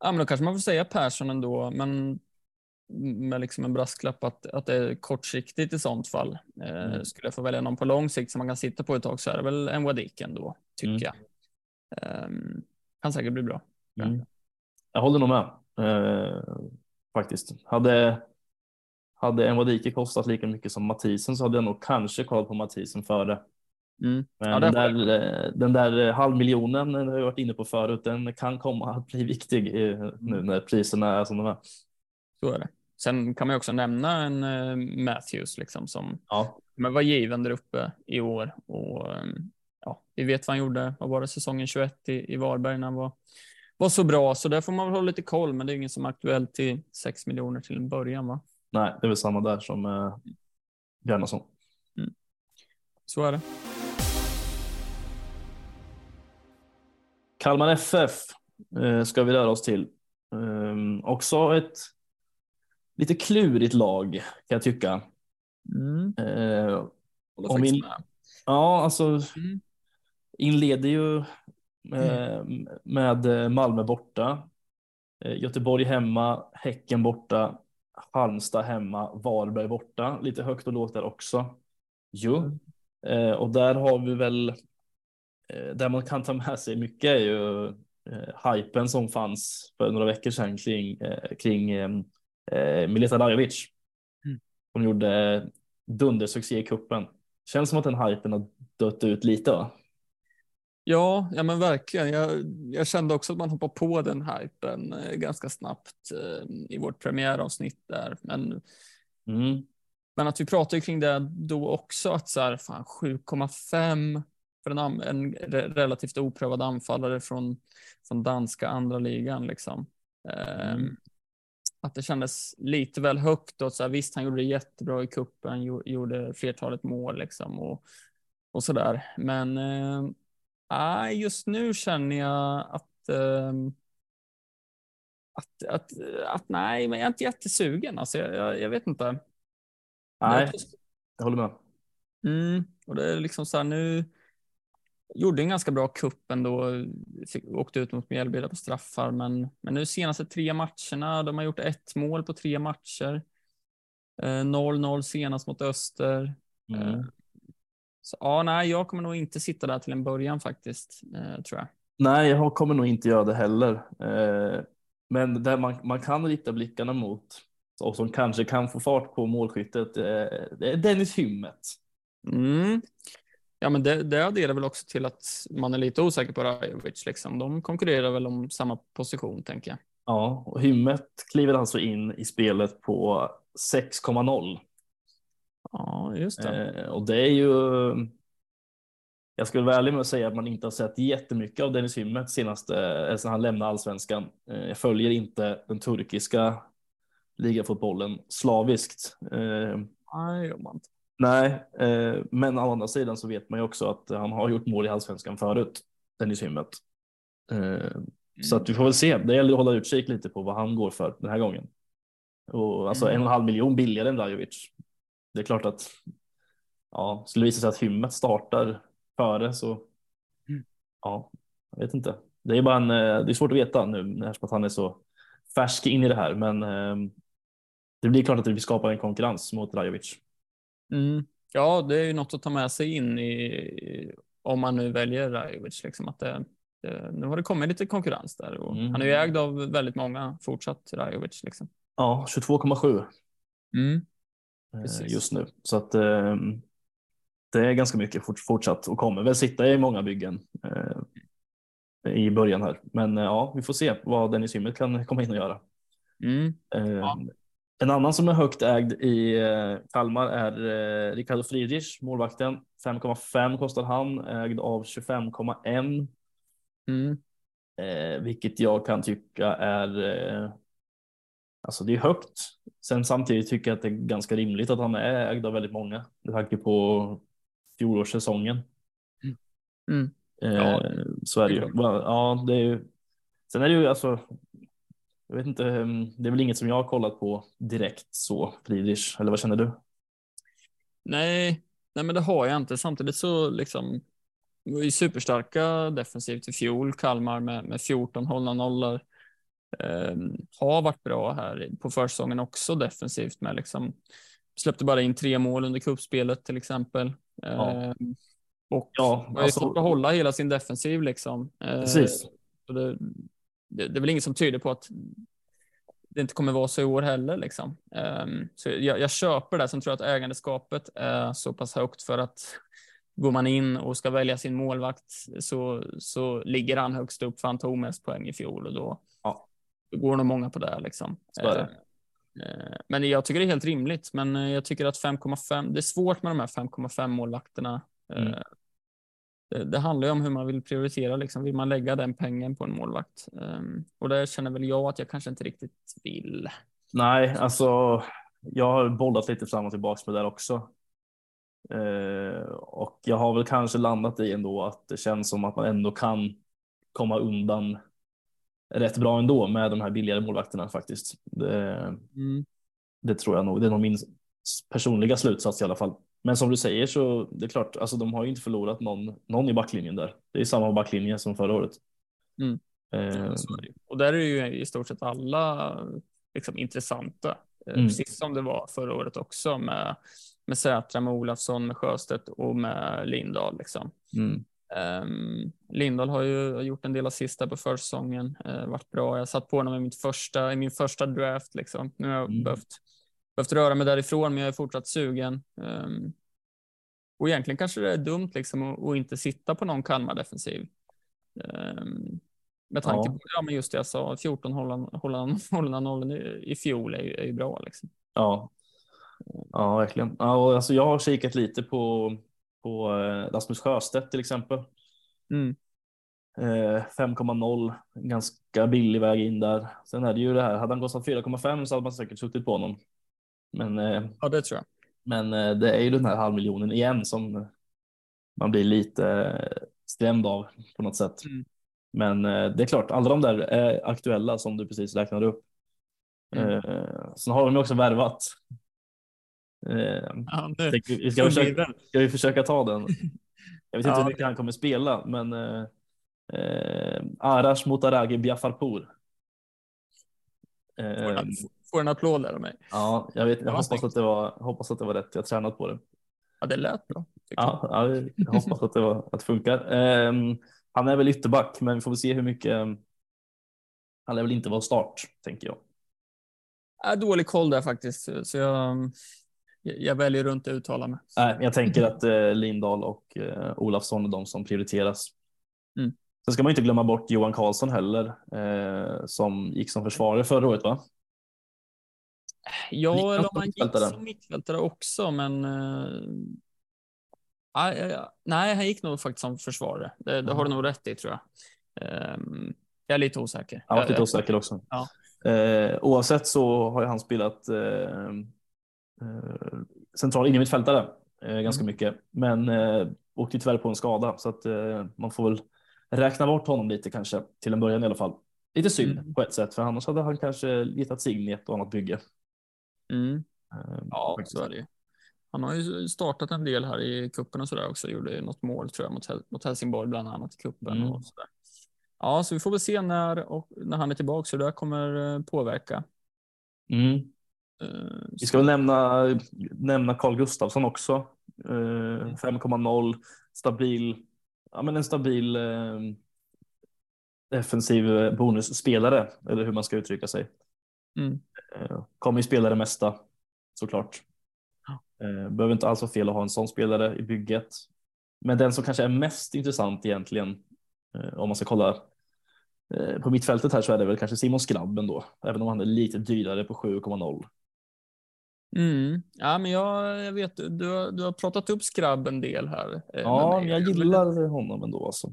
Ja, men då kanske man får säga Persson ändå, men med liksom en brasklapp att, att det är kortsiktigt i sånt fall. Eh, mm. Skulle jag få välja någon på lång sikt som man kan sitta på ett tag så är det väl en Wadik ändå, tycker mm. jag. Um, kan säkert bli bra. Mm. Jag håller nog med eh, faktiskt. Hade, hade en Wadike kostat lika mycket som Mathisen så hade jag nog kanske kollat på Mathisen före. Mm. Men ja, den, där, eh, den där halvmiljonen har jag varit inne på förut, den kan komma att bli viktig nu mm. när priserna är som de är. Så är det. Sen kan man också nämna en uh, Matthews liksom som ja. men var given där uppe i år och um, ja, vi vet vad han gjorde. Vad var det säsongen 21 i, i Varberg när han var var så bra, så där får man väl hålla lite koll, men det är ingen som är aktuellt till 6 miljoner till en början va? Nej, det är väl samma där som eh, Bjarnason. Mm. Så är det. Kalmar FF eh, ska vi röra oss till. Eh, också ett lite klurigt lag kan jag tycka. Mm. Eh, om in... Ja, alltså mm. inleder ju Mm. med Malmö borta, eh, Göteborg hemma, Häcken borta, Halmstad hemma, Varberg borta. Lite högt och lågt där också. Jo, mm. Eh, och där har vi väl där man kan ta med sig mycket är ju eh, hypen som fanns för några veckor sedan kring, eh, kring eh, Mileta Lajovic. Mm. Hon gjorde dundersuccé i kuppen. Känns som att den hypen har dött ut lite va? Ja, ja men verkligen. Jag, jag kände också att man hoppar på den hypen eh, ganska snabbt eh, i vårt premiäravsnitt där. Men, mm. men att vi pratar kring det då också, att så här, 7,5 för en, en relativt oprövad anfallare från, från danska andra ligan. Liksom. Mm. Att det kändes lite väl högt. Och så här, visst, han gjorde det jättebra i kuppen, gjorde flertalet mål liksom, och, och så där. Men eh, just nu känner jag att, äh, att, att, att, nej, men jag är inte jättesugen. Alltså, jag, jag, jag vet inte. Nej, jag håller med. Mm, och det är liksom så här nu. Gjorde en ganska bra kupp ändå. Fick, åkte ut mot Mjällby på straffar, men, men nu senaste tre matcherna. De har gjort ett mål på tre matcher. 0-0 eh, senast mot Öster. Mm. Eh, så, ja, nej, jag kommer nog inte sitta där till en början faktiskt, eh, tror jag. Nej, jag kommer nog inte göra det heller. Men där man, man kan rikta blickarna mot och som kanske kan få fart på målskyttet, det är Dennis Hymmet. Mm. Ja, men det, det adderar väl också till att man är lite osäker på Rajovic. Liksom. De konkurrerar väl om samma position, tänker jag. Ja, och Hymmet kliver alltså in i spelet på 6,0. Ja, just det. Eh, och det är ju. Jag skulle vara ärlig med att säga att man inte har sett jättemycket av Dennis Hymmet senaste eh, sedan han lämnade allsvenskan. Eh, jag följer inte den turkiska ligafotbollen slaviskt. Eh, Nej, man Nej, eh, men å andra sidan så vet man ju också att han har gjort mål i allsvenskan förut. Dennis Hymmet. Eh, så att vi får väl se. Det gäller att hålla utkik lite på vad han går för den här gången. Och alltså Mm. en och en halv miljon billigare än Rajovic. Det är klart att ja, skulle det visa sig att Hymmet startar före så Mm. ja, jag vet inte. Det är bara en, eh, det är svårt att veta nu eftersom att han är så färsk in i det här, men eh, det blir klart att det skapar en konkurrens mot Rajovic. Mm. Ja, det är ju något att ta med sig in i om man nu väljer Rajovic. Liksom, att det, det, nu har det kommit lite konkurrens där och Mm. han är ju ägd av väldigt många fortsatt Rajovic. Liksom. Ja, 22,7 Mm. eh, Precis. just nu. Så att eh, det är ganska mycket fort, fortsatt och kommer väl sitta i många byggen eh, i början här. Men eh, ja, vi får se vad Dennis Hymmet kan komma in och göra. Mm. Eh, Ja. En annan som är högt ägd i eh, Kalmar är eh, Ricardo Friedrich, målvakten. 5,5 kostar han, ägd av 25,1. Mm. Eh, vilket jag kan tycka är eh, Alltså det är högt. Sen samtidigt tycker jag att det är ganska rimligt att han är ägd av väldigt många med tanke på fjolårssäsongen. Mm. Eh, Ja, så är det ju. Ja, det är ju. Sen är det ju alltså. Jag vet inte. mm, Det är väl inget som jag har kollat på direkt så Friedrich eller vad känner du? Nej, nej, men det har jag inte. Samtidigt så liksom de var ju superstarka defensivt i fjol. Kalmar med, med 14 hållna nollor. Eh, har varit bra här på försäsongen också defensivt med liksom släppte bara in tre mål under kuppspelet till exempel. Ja. Eh, och Ja, har ju alltså- fått behålla hela sin defensiv liksom. Eh, Precis. det, det, det är väl inget som tyder på att det inte kommer vara så i år heller. Liksom. Ehm, så jag, jag köper det. Sen tror jag att ägandeskapet är så pass högt för att går man in och ska välja sin målvakt så, så ligger han högst upp för han tog mest poäng i fjol och då, Ja. då går nog många på det. Liksom. Det. Eh, Men jag tycker det är helt rimligt. Men eh, jag tycker att 5,5, det är svårt med de här 5,5 målvakterna. Eh, Mm. Det, det handlar ju om hur man vill prioritera. Liksom. Vill man lägga den pengen på en målvakt? Um, och det känner väl jag att jag kanske inte riktigt vill. Nej, alltså jag har bollat lite fram och tillbaka med det där också. Eh, och jag har väl kanske landat i ändå att det känns som att man ändå kan komma undan rätt bra ändå med de här billigare målvakterna faktiskt. Det, Mm. det tror jag nog. Det är nog min personliga slutsats i alla fall. Men som du säger så det är klart, alltså de har ju inte förlorat någon, någon i backlinjen där. Det är samma backlinje som förra året. Mm. Eh. Och där är ju i stort sett alla liksom, intressanta. Eh, Mm. Precis som det var förra året också med, med Sätra, med Olafsson, med Sjöstedt och med Lindahl. Liksom. mm, Um, Lindahl har ju gjort en del assist där på försäsongen, uh, varit bra. Jag satt på honom i, mitt första, i min första draft. Liksom. Nu har jag Mm. behövt, behövt röra mig därifrån, men jag är fortsatt sugen. Um, och egentligen kanske det är dumt liksom, att, att inte sitta på någon Kalmar-defensiv. Um, med tanke Ja. på ja, men just det jag sa, 14 hållna, hållna, hållna nollen i, i fjol är ju, är ju bra. Liksom. Ja, ja verkligen. Ja, och alltså jag har kikat lite på, på eh, Rasmus Sjöstedt till exempel. Mm. Eh, 5,0, en ganska billig väg in där. Sen är det ju det här, hade han kostat 4,5 så hade man säkert suttit på honom. Men, eh, Ja, det tror jag. men eh, det är ju den här halvmiljonen igen som man blir lite skrämd av på något sätt. Mm. Men eh, det är klart, alla de där är aktuella som du precis räknade upp. Mm. Sen har de ju också värvat. Ja, vi ska, försöka, ska vi försöka ta den? Jag vet inte Ja. hur mycket han kommer spela, men eh, Arash Motaragi Biafarpour. Eh, får en applåd där av mig. ja, jag, vet, jag Ja, hoppas, snyggt. att det var, hoppas att det var rätt. Jag har tränat på det. Ja, det lät bra. Ja, ja, jag hoppas att det, var, att det funkar. Ehm, han är väl ytterback, men vi får väl se hur mycket. Han lär väl inte vara start, tänker jag. Jag är dålig koll där faktiskt, så jag, jag väljer runt att uttala mig. Nej, jag tänker att eh, Lindahl och eh, Olafsson är de som prioriteras. Mm. Sen ska man inte glömma bort Johan Karlsson heller, eh, som gick som försvarare förra året, va? Ja, eller om han gick som mittfältare också, men... Uh, nej, han gick nog faktiskt som försvarare. Det, det har du nog rätt i, tror jag. Ehm, jag är lite osäker. Han var Jag- lite jag- osäker också. Ja. Eh, oavsett så har ju han spelat eh, eh, central innermittfältare eh, ganska Mm. mycket, men eh, åkte tyvärr på en skada så att eh, man får väl räkna bort honom lite kanske till en början i alla fall. Lite synd Mm. på ett sätt, för annars hade han kanske letat ett och annat bygge. Mm. Eh, Ja, faktiskt. så är det ju. Han har ju startat en del här i kuppen och sådär också. Gjorde något mål tror jag mot, Hel- mot Helsingborg bland annat i kuppen Mm. och sådär. Ja, så vi får väl se när, och, när han är tillbaka så det här kommer eh, påverka. Mm. Eh, Vi ska väl nämna, nämna Carl Gustafsson också. Eh, 5,0 stabil, ja men en stabil eh, defensiv bonusspelare, eller hur man ska uttrycka sig. Mm. Eh, kommer ju spela det mesta, såklart. Eh, behöver inte alls vara fel att ha en sån spelare i bygget. Men den som kanske är mest intressant egentligen, eh, om man ska kolla på mittfältet här så är det väl kanske Simon Skrabben då, även om han är lite dyrare på 7,0. Mm. Ja, men jag, jag vet, du, du har pratat upp Skrabb en del här. Ja, men jag gillar honom ändå alltså.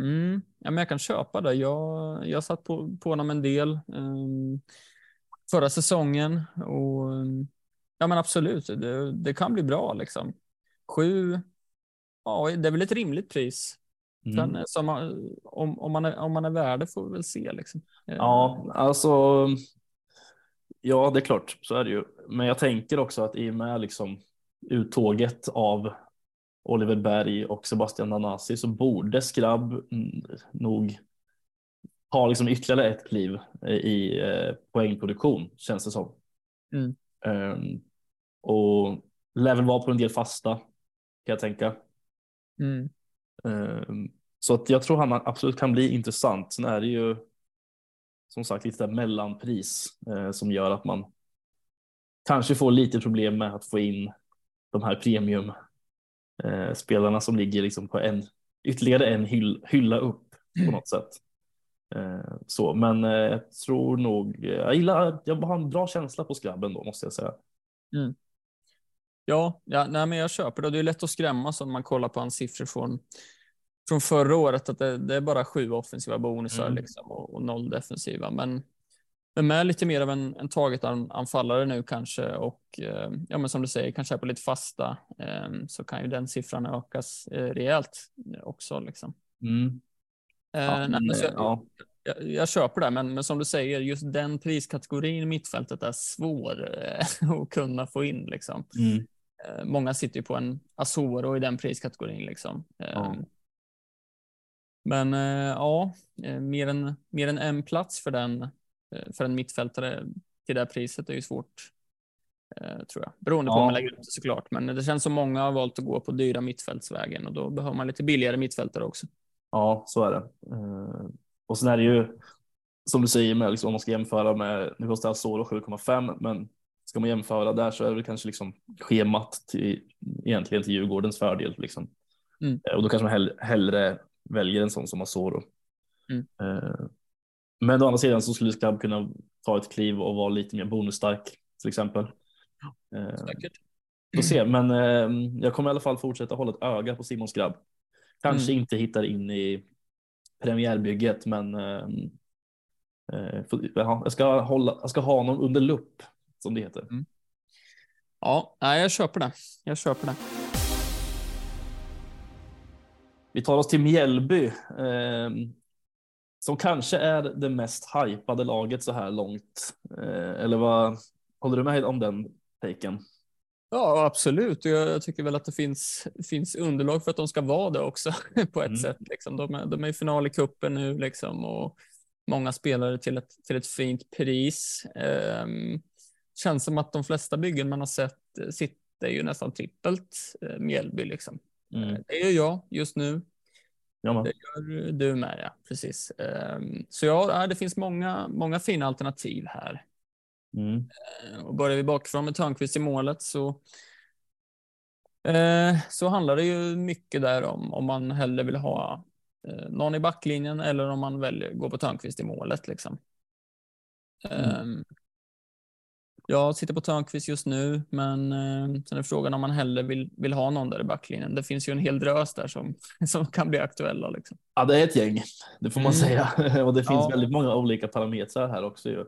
Mm. Ja, men jag kan köpa det. Jag, jag satt på, på honom en del um, förra säsongen och ja, men absolut, det, det kan bli bra liksom. Sju, ja, det är väl ett rimligt pris. Mm. Sen, eh, som, man- om, om, man är, om man är värd det får vi väl se liksom. Eh, Ja, alltså. Ja, det är klart, så är det ju. Men jag tänker också att i och med liksom uttåget av Oliver Berg och Sebastian Nanasi så borde Skrabb nog ha liksom ytterligare ett kliv i eh, poängproduktion känns det som. Mm. Ehm, och lär väl vara på en del fasta kan jag tänka. Mm. Ehm, Så att jag tror han absolut kan bli intressant. Sen är det ju som sagt lite mellanpris eh, som gör att man kanske får lite problem med att få in de här premium eh, spelarna som ligger liksom på en ytterligare en hyll, hylla upp på något sätt. Eh, så, men eh, jag tror nog, jag gillar, jag har en bra känsla på skrabben då måste jag säga. Ja, ja nej, men jag köper det. Det är lätt att skrämmas om man kollar på hans siffror från, från förra året. Att det, det är bara sju offensiva bonusar Mm. liksom, och, och noll defensiva. Men, men med lite mer av en, en taget an- anfallare nu kanske och eh, ja, men som du säger, kanske är på lite fasta eh, så kan ju den siffran ökas eh, rejält också. Liksom. Mm. Eh, Ja, nej, men, så, eh, ja. jag, jag köper det, men, men som du säger, just den priskategorin i mittfältet är svår eh, att kunna få in. Liksom. Mm. Eh, Många sitter ju på en Asoro i den priskategorin. Liksom. Eh, Ja. Men eh, ja, eh, mer än, mer än en plats för den eh, för en mittfältare till det här priset är ju svårt. eh, Tror jag. Beroende på Ja. hur man lägger ut det såklart. Men det känns som många har valt att gå på dyra mittfältsvägen och då behöver man lite billigare mittfältare också. Ja, så är det. Eh, och sen är det ju som du säger med liksom, om man ska jämföra med, nu kostar Asoro 7,5 men ska man jämföra där så är det kanske liksom schemat till, egentligen till Djurgårdens fördel liksom. Mm. Eh, och då kanske man hell, hellre väljer en sån som Asoro. Mm. Eh, men å andra sidan så skulle Skrabb kunna ta ett kliv och vara lite mer bonusstark till exempel. Eh, Säkert. Får se, men jag kommer i alla fall fortsätta hålla ett öga på Simon Skrabb. Kanske Mm. inte hittar in i premiärbygget, men eh, eh, ja, jag, ska hålla, jag ska ha honom under lupp, som det heter. Ja, nej, jag köper det. Jag köper det. Vi tar oss till Mjällby, eh, som kanske är det mest hypade laget så här långt. Eh, eller vad håller du med om den taken? Ja, absolut. Jag, jag tycker väl att det finns, finns underlag för att de ska vara det också på ett Mm. sätt. Liksom. De, är, de är i final i kuppen nu liksom, och många spelare till ett, till ett fint pris. Ehm, känns som att de flesta byggen man har sett eh, sitter ju nästan trippelt eh, Mjällby. Liksom. Mm. Eh, Det gör jag just nu. Ja. Det gör du med, ja. Precis. Ehm, så ja, det finns många, många fina alternativ här. Mm. Eh, Och börjar vi bakifrån med Törnqvist i målet så, eh, så handlar det ju mycket där om om man hellre vill ha eh, någon i backlinjen eller om man väljer gå på Törnqvist i målet. Liksom. Mm. Eh, jag sitter på Törnqvist just nu, men sen är frågan om man hellre vill, vill ha någon där i backlinjen. Det finns ju en hel drös där som, som kan bli aktuella. Liksom. Ja, det är ett gäng, det får man Mm. säga. Och det finns Ja. väldigt många olika parametrar här också. Ju.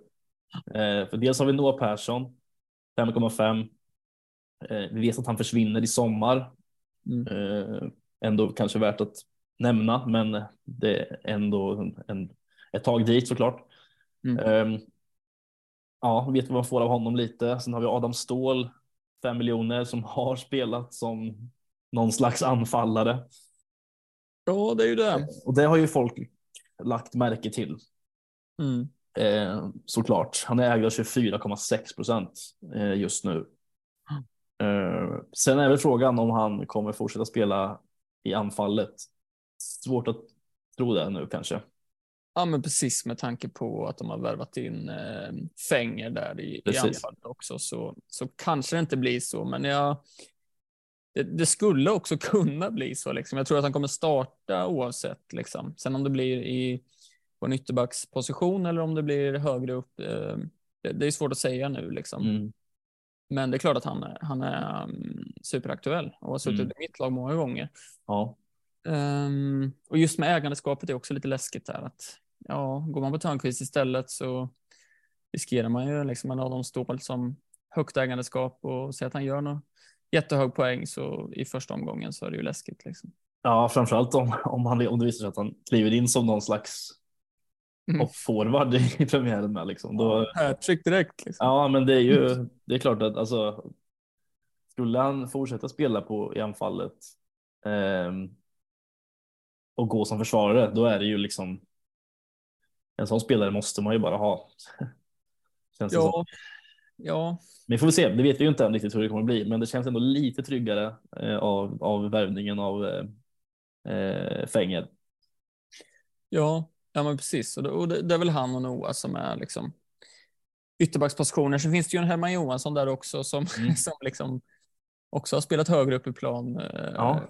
Eh, för dels har vi Noah Persson, 5,5. Eh, vi vet att han försvinner i sommar. Mm. Eh, ändå kanske värt att nämna, men det är ändå en, en, ett tag dit såklart. Mm. Um, ja, vet vi vad man får av honom lite. Sen har vi Adam Ståhl, 5 miljoner, som har spelat som någon slags anfallare. Ja, det är ju det. Och det har ju folk lagt märke till. Mm. Eh, såklart. Han är av 24,6 procent eh, just nu. Eh, sen är väl frågan om han kommer fortsätta spela i anfallet. Svårt att tro det nu kanske. Ja, men precis med tanke på att de har värvat in eh, Fänger där i, i anfallet också så, så kanske det inte blir så. Men jag, det, det skulle också kunna bli så. Liksom. Jag tror att han kommer starta oavsett. Liksom. Sen om det blir i på en ytterbacksposition eller om det blir högre upp. Eh, det, är svårt att säga nu. Liksom. Mm. Men det är klart att han, är- han är um, superaktuell och har suttit Mm. i mitt lag många gånger. Ja, Ehm, och just med ägandeskapet är också lite läskigt där. Att, ja, går man på Törnqvist istället så riskerar man ju liksom en av de stål som högt ägandeskap och säger att han gör något jättehög poäng så i första omgången så är det ju läskigt. Liksom. ja framförallt om, om, han, om det visar sig att han kliver in som någon slags Mm. off-forward i, i premiären med liksom. Då, Hattrick direkt. Liksom. Ja, men det är ju det är klart att alltså. Skulle han fortsätta spela på i anfallet. ehm, och gå som försvarare, då är det ju liksom. En sån spelare måste man ju bara ha. Känns som. Ja, ja, Men vi får väl se. Det vet vi ju inte än riktigt hur det kommer att bli, men det känns ändå lite tryggare eh, av av värvningen av eh, eh, Fänger. ja, ja, men precis. Och det, och det, är väl han och Noah som är liksom ytterbackspositioner. Sen finns det ju en Herman Johansson där också som, Mm. som liksom också har spelat högre upp i plan. Eh, Ja.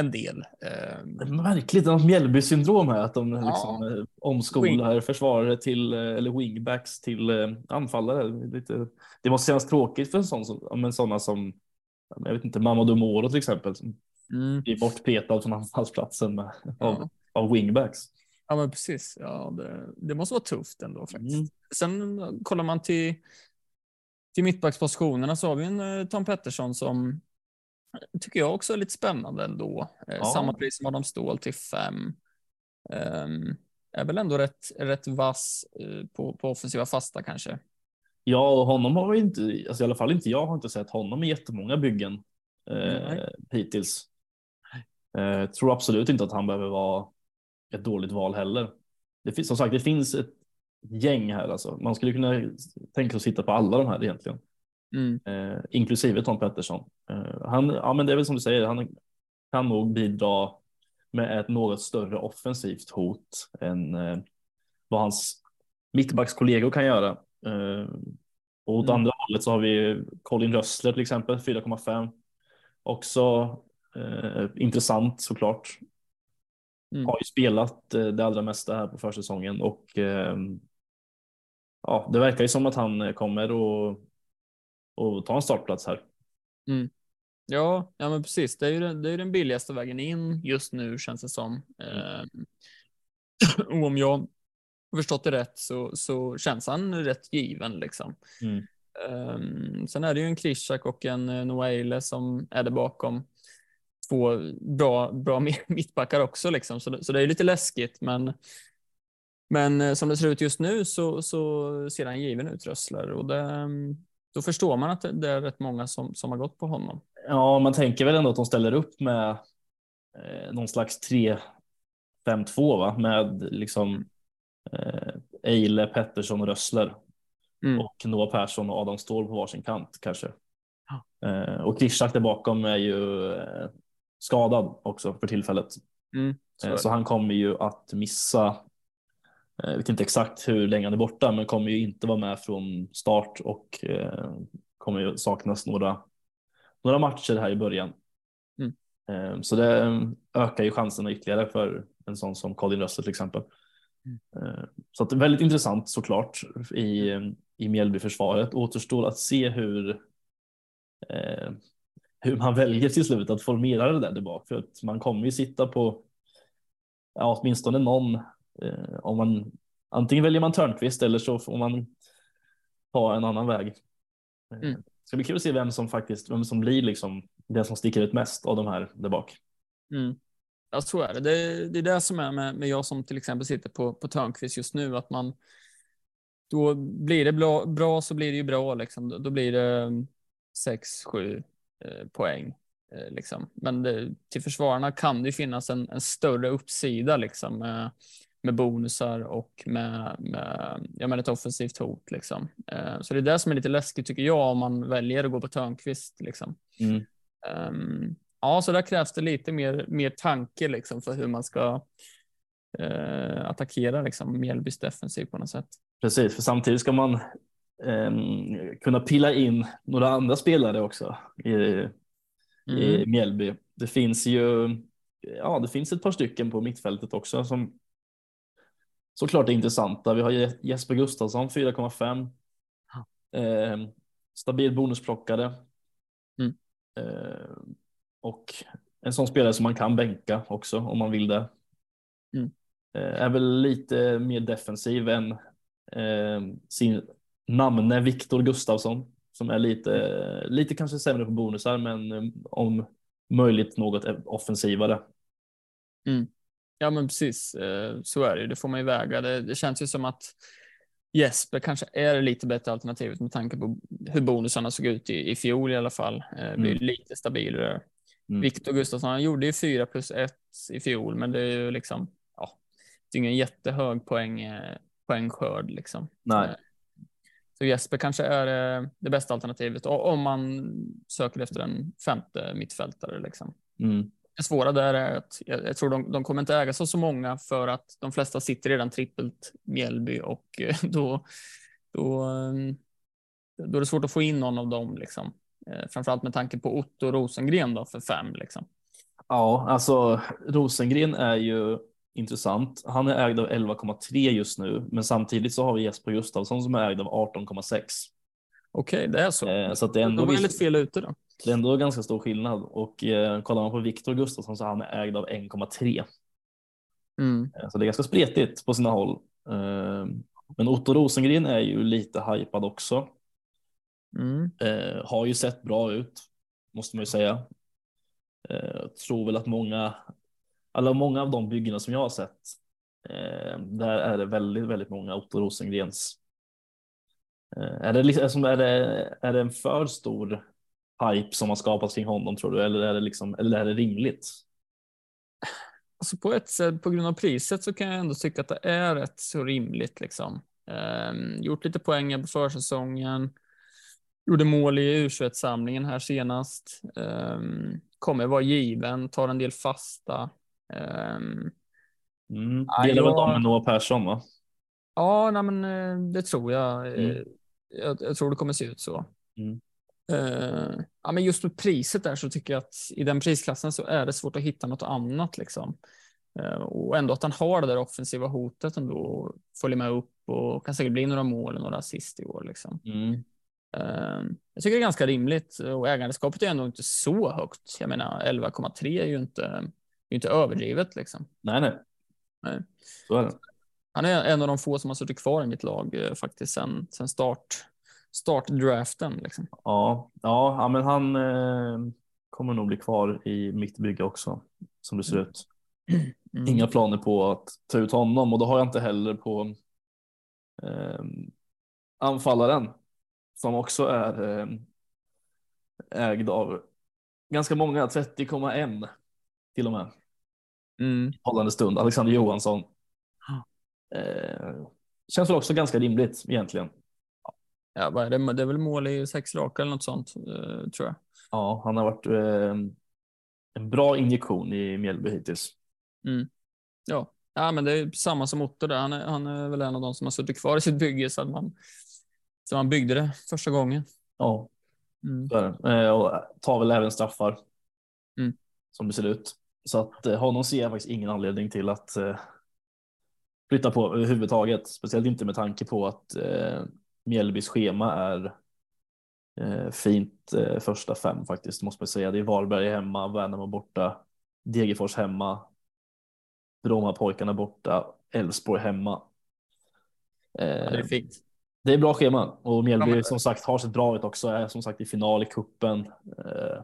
En del. Märkligt, det är något Mjällby-syndrom här, att de liksom eh, omskolar försvarare till, eh, eller wingbacks till anfallare. Lite, det måste kännas tråkigt för en sån som, ja, men sådana som, jag vet inte, Mamadou Moro till exempel, som mm, blir bortpetad från anfallsplatsen med, av, ja. av wingbacks. Ja, men precis. Ja, det, det måste vara tufft ändå faktiskt. Mm. Sen eh, kollar man till, till mittbackspositionerna så har vi en eh, Tom Pettersson som tycker jag också är lite spännande ändå. Eh, Ja. Samma pris som Adam Ståhl till fem. Ehm, är väl ändå rätt, rätt vass eh, på, på offensiva fasta kanske. Ja, och honom har vi inte, alltså i alla fall inte jag har inte sett honom i jättemånga byggen eh, hittills. Eh, tror absolut inte att han behöver vara ett dåligt val heller. Det finns som sagt, det finns ett gäng här alltså. Man skulle kunna tänka sig att sitta på alla de här egentligen, Mm. eh, inklusive Tom Pettersson. Eh, han, ja, men det är väl som du säger, han kan nog bidra med ett något större offensivt hot än eh, vad hans mittbackskollegor kan göra. Eh, och åt Mm. andra hållet så har vi Colin Rössler till exempel, 4,5. Också eh, intressant såklart. Mm. Har ju spelat eh, det allra mesta här på försäsongen och eh, ja, det verkar ju som att han kommer att och ta en startplats här. Ja, ja, men precis. Det är ju den, det är den billigaste vägen in just nu känns det som. Ehm, och om jag har förstått det rätt så, så känns han rätt given liksom. Mm. Ehm, sen är det ju en Krishak och en eh, Noaile som är där bakom. Två bra, bra mittbackar också liksom, så det, så det är lite läskigt. Men, men eh, som det ser ut just nu så, så ser han given ut, Rössler. Och det, mm, då förstår man att det, är rätt många som, som har gått på honom. Ja, man tänker väl ändå att de ställer upp med eh, någon slags 3-5-2 va? med liksom eh, Eile, Pettersson och Rössler Mm. och Noah Persson och Adam Ståhl på varsin kant kanske. Eh, och Krishak där bakom är ju eh, skadad också för tillfället. Mm, så Eh, så han kommer ju att missa. eh, Jag vet inte exakt hur länge han är borta, men kommer ju inte vara med från start och eh, kommer ju saknas några, några matcher här i början. Mm. Så det ökar ju chanserna ytterligare för en sån som Colin Russell till exempel. Mm. Så att det är väldigt intressant såklart i, i Mjällbyförsvaret. Återstår att se hur, eh, hur man väljer till slut att formera det där tillbaka. För att man kommer ju sitta på ja, åtminstone någon. Eh, om man, antingen väljer man Törnqvist eller så får man ta en annan väg. Eh, Mm. Det ska bli kul att se vem som faktiskt, vem som blir liksom den som sticker ut mest av de här där bak. Mm. Ja, så är det. Det, det är det som är med, med jag som till exempel sitter på, på Törnqvist just nu, att man då blir det bra, bra så blir det ju bra liksom. Då, blir det 6-7 eh, poäng eh, liksom. Men det, till försvararna kan det finnas en, en större uppsida liksom med, med bonusar och med, med, ja, med ett offensivt hot liksom. Eh, så det är det som är lite läskigt tycker jag om man väljer att gå på Törnqvist liksom. Mm. Um, ja, så där krävs det lite mer, mer tanke liksom för hur man ska eh, attackera liksom Mjällbys defensiv på något sätt. Precis, för samtidigt ska man eh, kunna pilla in några andra spelare också i, mm. i Mjällby. Det finns ju, ja, det finns ett par stycken på mittfältet också som såklart är intressanta. Vi har Jesper Gustafsson 4,5. Eh, stabil bonusplockare. Mm. Eh, och en sån spelare som man kan bänka också om man vill det. Mm. Eh, är väl lite mer defensiv än eh, sin namne Viktor Gustafsson som är lite, lite kanske sämre på bonusar men eh, om möjligt något offensivare. Mm. Ja men precis, eh, så är det Det får man ju väga. Det, det känns ju som att Jesper kanske är lite bättre alternativet med tanke på hur bonusarna såg ut i, i fjol i alla fall. Eh, blir mm. lite stabilare. Mm. Viktor Gustafsson, han gjorde ju 4 plus 1 i fjol, men det är ju liksom, ja, det är ingen jättehög poäng, poängskörd liksom. Nej. Så Jesper kanske är eh, det bästa alternativet om man söker efter en femte mittfältare liksom. Mm. Det svåra där är att jag, tror de, de kommer inte äga så, så många för att de flesta sitter redan trippelt Mjällby och eh, då, då, då är det svårt att få in någon av dem liksom. Eh, framförallt med tanke på Otto Rosengren då för fem. Liksom. Ja, alltså Rosengren är ju intressant. Han är ägd av 11,3 just nu, men samtidigt så har vi Jesper Gustafsson som är ägd av 18,6. Okej, det är så. Eh, så att det är ändå då var jag lite fel ute då. Det är ändå ganska stor skillnad och eh, kollar man på Viktor Gustafsson så är han ägd av 1,3. Mm. Eh, så det är ganska spretigt på sina håll. Eh, men Otto Rosengren är ju lite hypad också. Mm. Eh, har ju sett bra ut, måste man ju säga. Eh, tror väl att många, alla många av de byggena som jag har sett, eh, där är det väldigt, väldigt många Otto Rosengrens. Eh, är, det liksom, alltså, är, det, är det en för stor hype som har skapats kring honom tror du, eller är det, liksom, eller är det rimligt? Alltså på ett sätt, på grund av priset så kan jag ändå tycka att det är rätt så rimligt liksom. Um, gjort lite poäng på försäsongen Gjorde mål i U21-samlingen här senast. Um, kommer vara given, tar en del fasta. Um, mm. Delar väl de med Noah Persson va? Ja, nej, men eh, det tror jag. Eh, mm. jag. jag. tror det kommer se ut så. Mm. Uh, ja, men just med priset där så tycker jag att i den prisklassen så är det svårt att hitta något annat liksom. Uh, och ändå att han har det där offensiva hotet ändå följer med upp och kan säkert bli några mål och några assist i år liksom. Mm. Ehm, jag tycker det är ganska rimligt och ägandeskapet är ändå inte så högt. Jag menar 11,3 är ju inte, är inte överdrivet liksom. Nej, nej. nej. Så är det. Han är en av de få som har suttit kvar i mitt lag eh, faktiskt sen, sen start, startdraften. Liksom. Ja, ja, ja, men han eh, kommer nog bli kvar i mitt bygge också som det ser ut. Mm. Inga planer på att ta ut honom och då har jag inte heller på eh, anfallaren som också är eh, ägd av ganska många, 30,1 till och med. Mm. Hållande stund, Alexander Johansson. Eh, känns väl också ganska rimligt egentligen. Ja, vad är det? det är väl mål i sex raka eller något sånt, eh, tror jag. Ja, han har varit eh, en bra injektion i Mjällby hittills. Mm. Ja. ja, men det är samma som Otto där. Han är, han är väl en av de som har suttit kvar i sitt bygge så att man så man byggde det första gången. Ja, mm. Eh, och tar väl även straffar mm. som det ser ut. Så att eh, honom ser jag faktiskt ingen anledning till att eh, flytta på överhuvudtaget. Speciellt inte med tanke på att eh, Mjällbys schema är eh, fint eh, första fem faktiskt, måste man säga. Det är Varberg hemma, Värnamo borta, Degerfors hemma, Brommapojkarna borta, Elfsborg hemma. Ja, det är fint. Det är bra schema och Mjällby ja, men... som sagt har sett bra ut också. Är som sagt i final i kuppen, eh,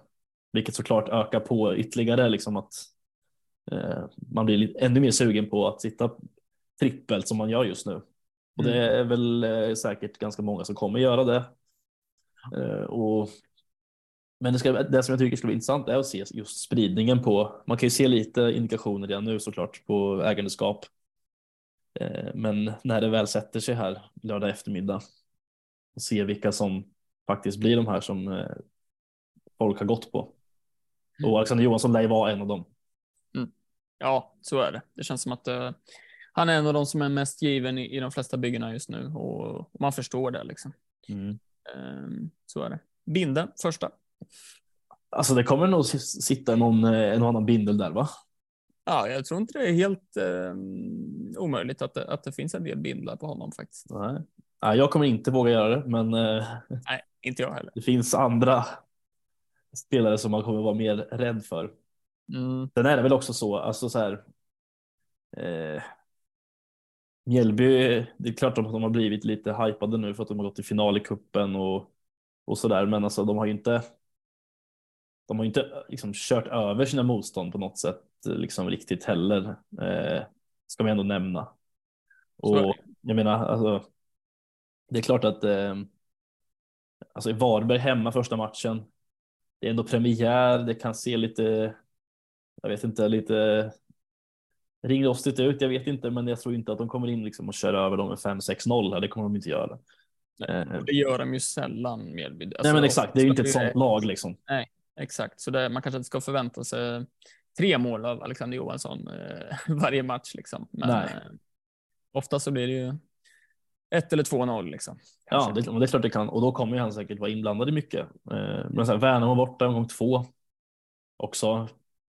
vilket såklart ökar på ytterligare liksom att eh, man blir lite, ännu mer sugen på att sitta trippelt som man gör just nu. Och det är väl eh, säkert ganska många som kommer göra det. Eh, och, men det, ska, det som jag tycker ska bli intressant är att se just spridningen på, man kan ju se lite indikationer redan nu såklart på ägandeskap. Eh, men när det väl sätter sig här lördag eftermiddag och se vilka som faktiskt blir de här som eh, folk har gått på. Och Alexander Johansson lär ju vara en av dem. Ja, så är det. Det känns som att uh, han är en av de som är mest given i, i de flesta byggena just nu och, och man förstår det liksom. Mm. Um, så är det. Binden första. Alltså det kommer nog sitta någon, en annan bindel där va? Ja, jag tror inte det är helt eh, omöjligt att det, att det finns en del bindlar på honom faktiskt. Nej. Nej, jag kommer inte våga göra det, men eh, Nej, inte jag heller. det finns andra spelare som man kommer vara mer rädd för. Mm. Sen är det väl också så, alltså så här. Eh, Mjällby, det är klart att de har blivit lite hypade nu för att de har gått till final i kuppen och, och så där, men alltså de har ju inte. De har ju inte liksom kört över sina motstånd på något sätt liksom riktigt heller. Eh, ska man ändå nämna. Och jag menar, alltså. Det är klart att. Eh, alltså i Varberg hemma första matchen. Det är ändå premiär. Det kan se lite jag vet inte, lite ringrostigt ut. Jag vet inte, men jag tror inte att de kommer in liksom och kör över dem med 5-6-0 Det kommer de inte göra. Nej, det gör de ju sällan Mjällby. Alltså, Nej, men exakt. Det är ju inte ett sånt lag liksom. Nej, exakt. Så det, man kanske inte ska förvänta sig tre mål av Alexander Johansson eh, varje match liksom. Men eh, ofta så blir det ju ett eller två noll liksom. Kanske. Ja, det, det, är klart det kan och då kommer han säkert vara inblandad i mycket. Eh, men sen Värnamo borta omgång två också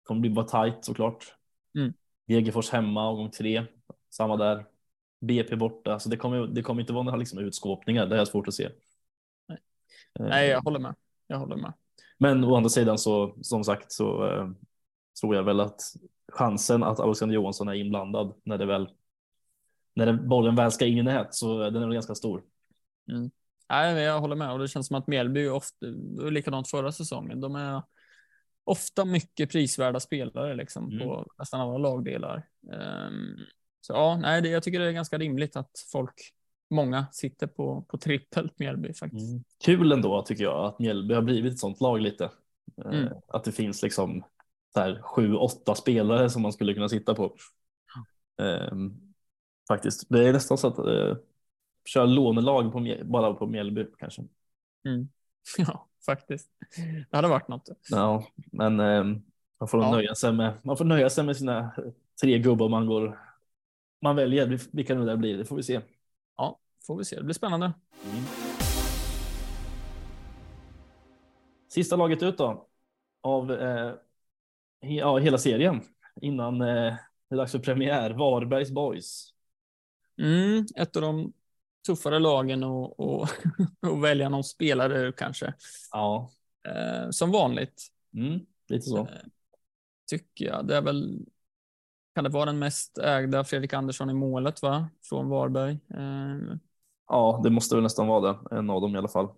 kommer bli bara tajt såklart. Mm. Degerfors hemma omgång tre. Samma där. BP borta. Så det kommer, det kommer inte vara några liksom utskåpningar. Det är svårt att se. Nej. Nej, jag håller med. Jag håller med. Men å andra sidan så som sagt så eh, tror jag väl att chansen att Alexander Johansson är inblandad när det väl när den, bollen väl ska in i nät så den är väl ganska stor. Mm. Nej, jag håller med och det känns som att Mjällby ofta likadant förra säsongen. De är ofta mycket prisvärda spelare liksom mm. på nästan alla lagdelar. Um, så ja, nej, det, jag tycker det är ganska rimligt att folk, många sitter på, på trippelt Mjällby faktiskt. Mm. Kul ändå tycker jag att Mjällby har blivit ett sånt lag lite. Eh, mm. att det finns liksom där sju, åtta spelare som man skulle kunna sitta på. Um, faktiskt, det är nästan så att uh, köra lånelag på, bara på Mjällby kanske. Mm. Ja, faktiskt. Det hade varit något. Ja, men eh, man får ja. nöja sig med. Man får nöja sig med sina tre gubbar man går. Man väljer vilka det där blir. Det får vi se. Ja, får vi se. Det blir spännande. Mm. Sista laget ut då av eh, he, ja, hela serien innan eh, det är dags för premiär. Varbergs Boys. Mm, ett av de tuffare lagen och, och, och välja någon spelare kanske. Ja. Eh, som vanligt. Mm, lite så. Eh, tycker jag. Det är väl, kan det vara den mest ägda Fredrik Andersson i målet va? Från Varberg. Eh, ja, det måste väl nästan vara det. En av dem i alla fall.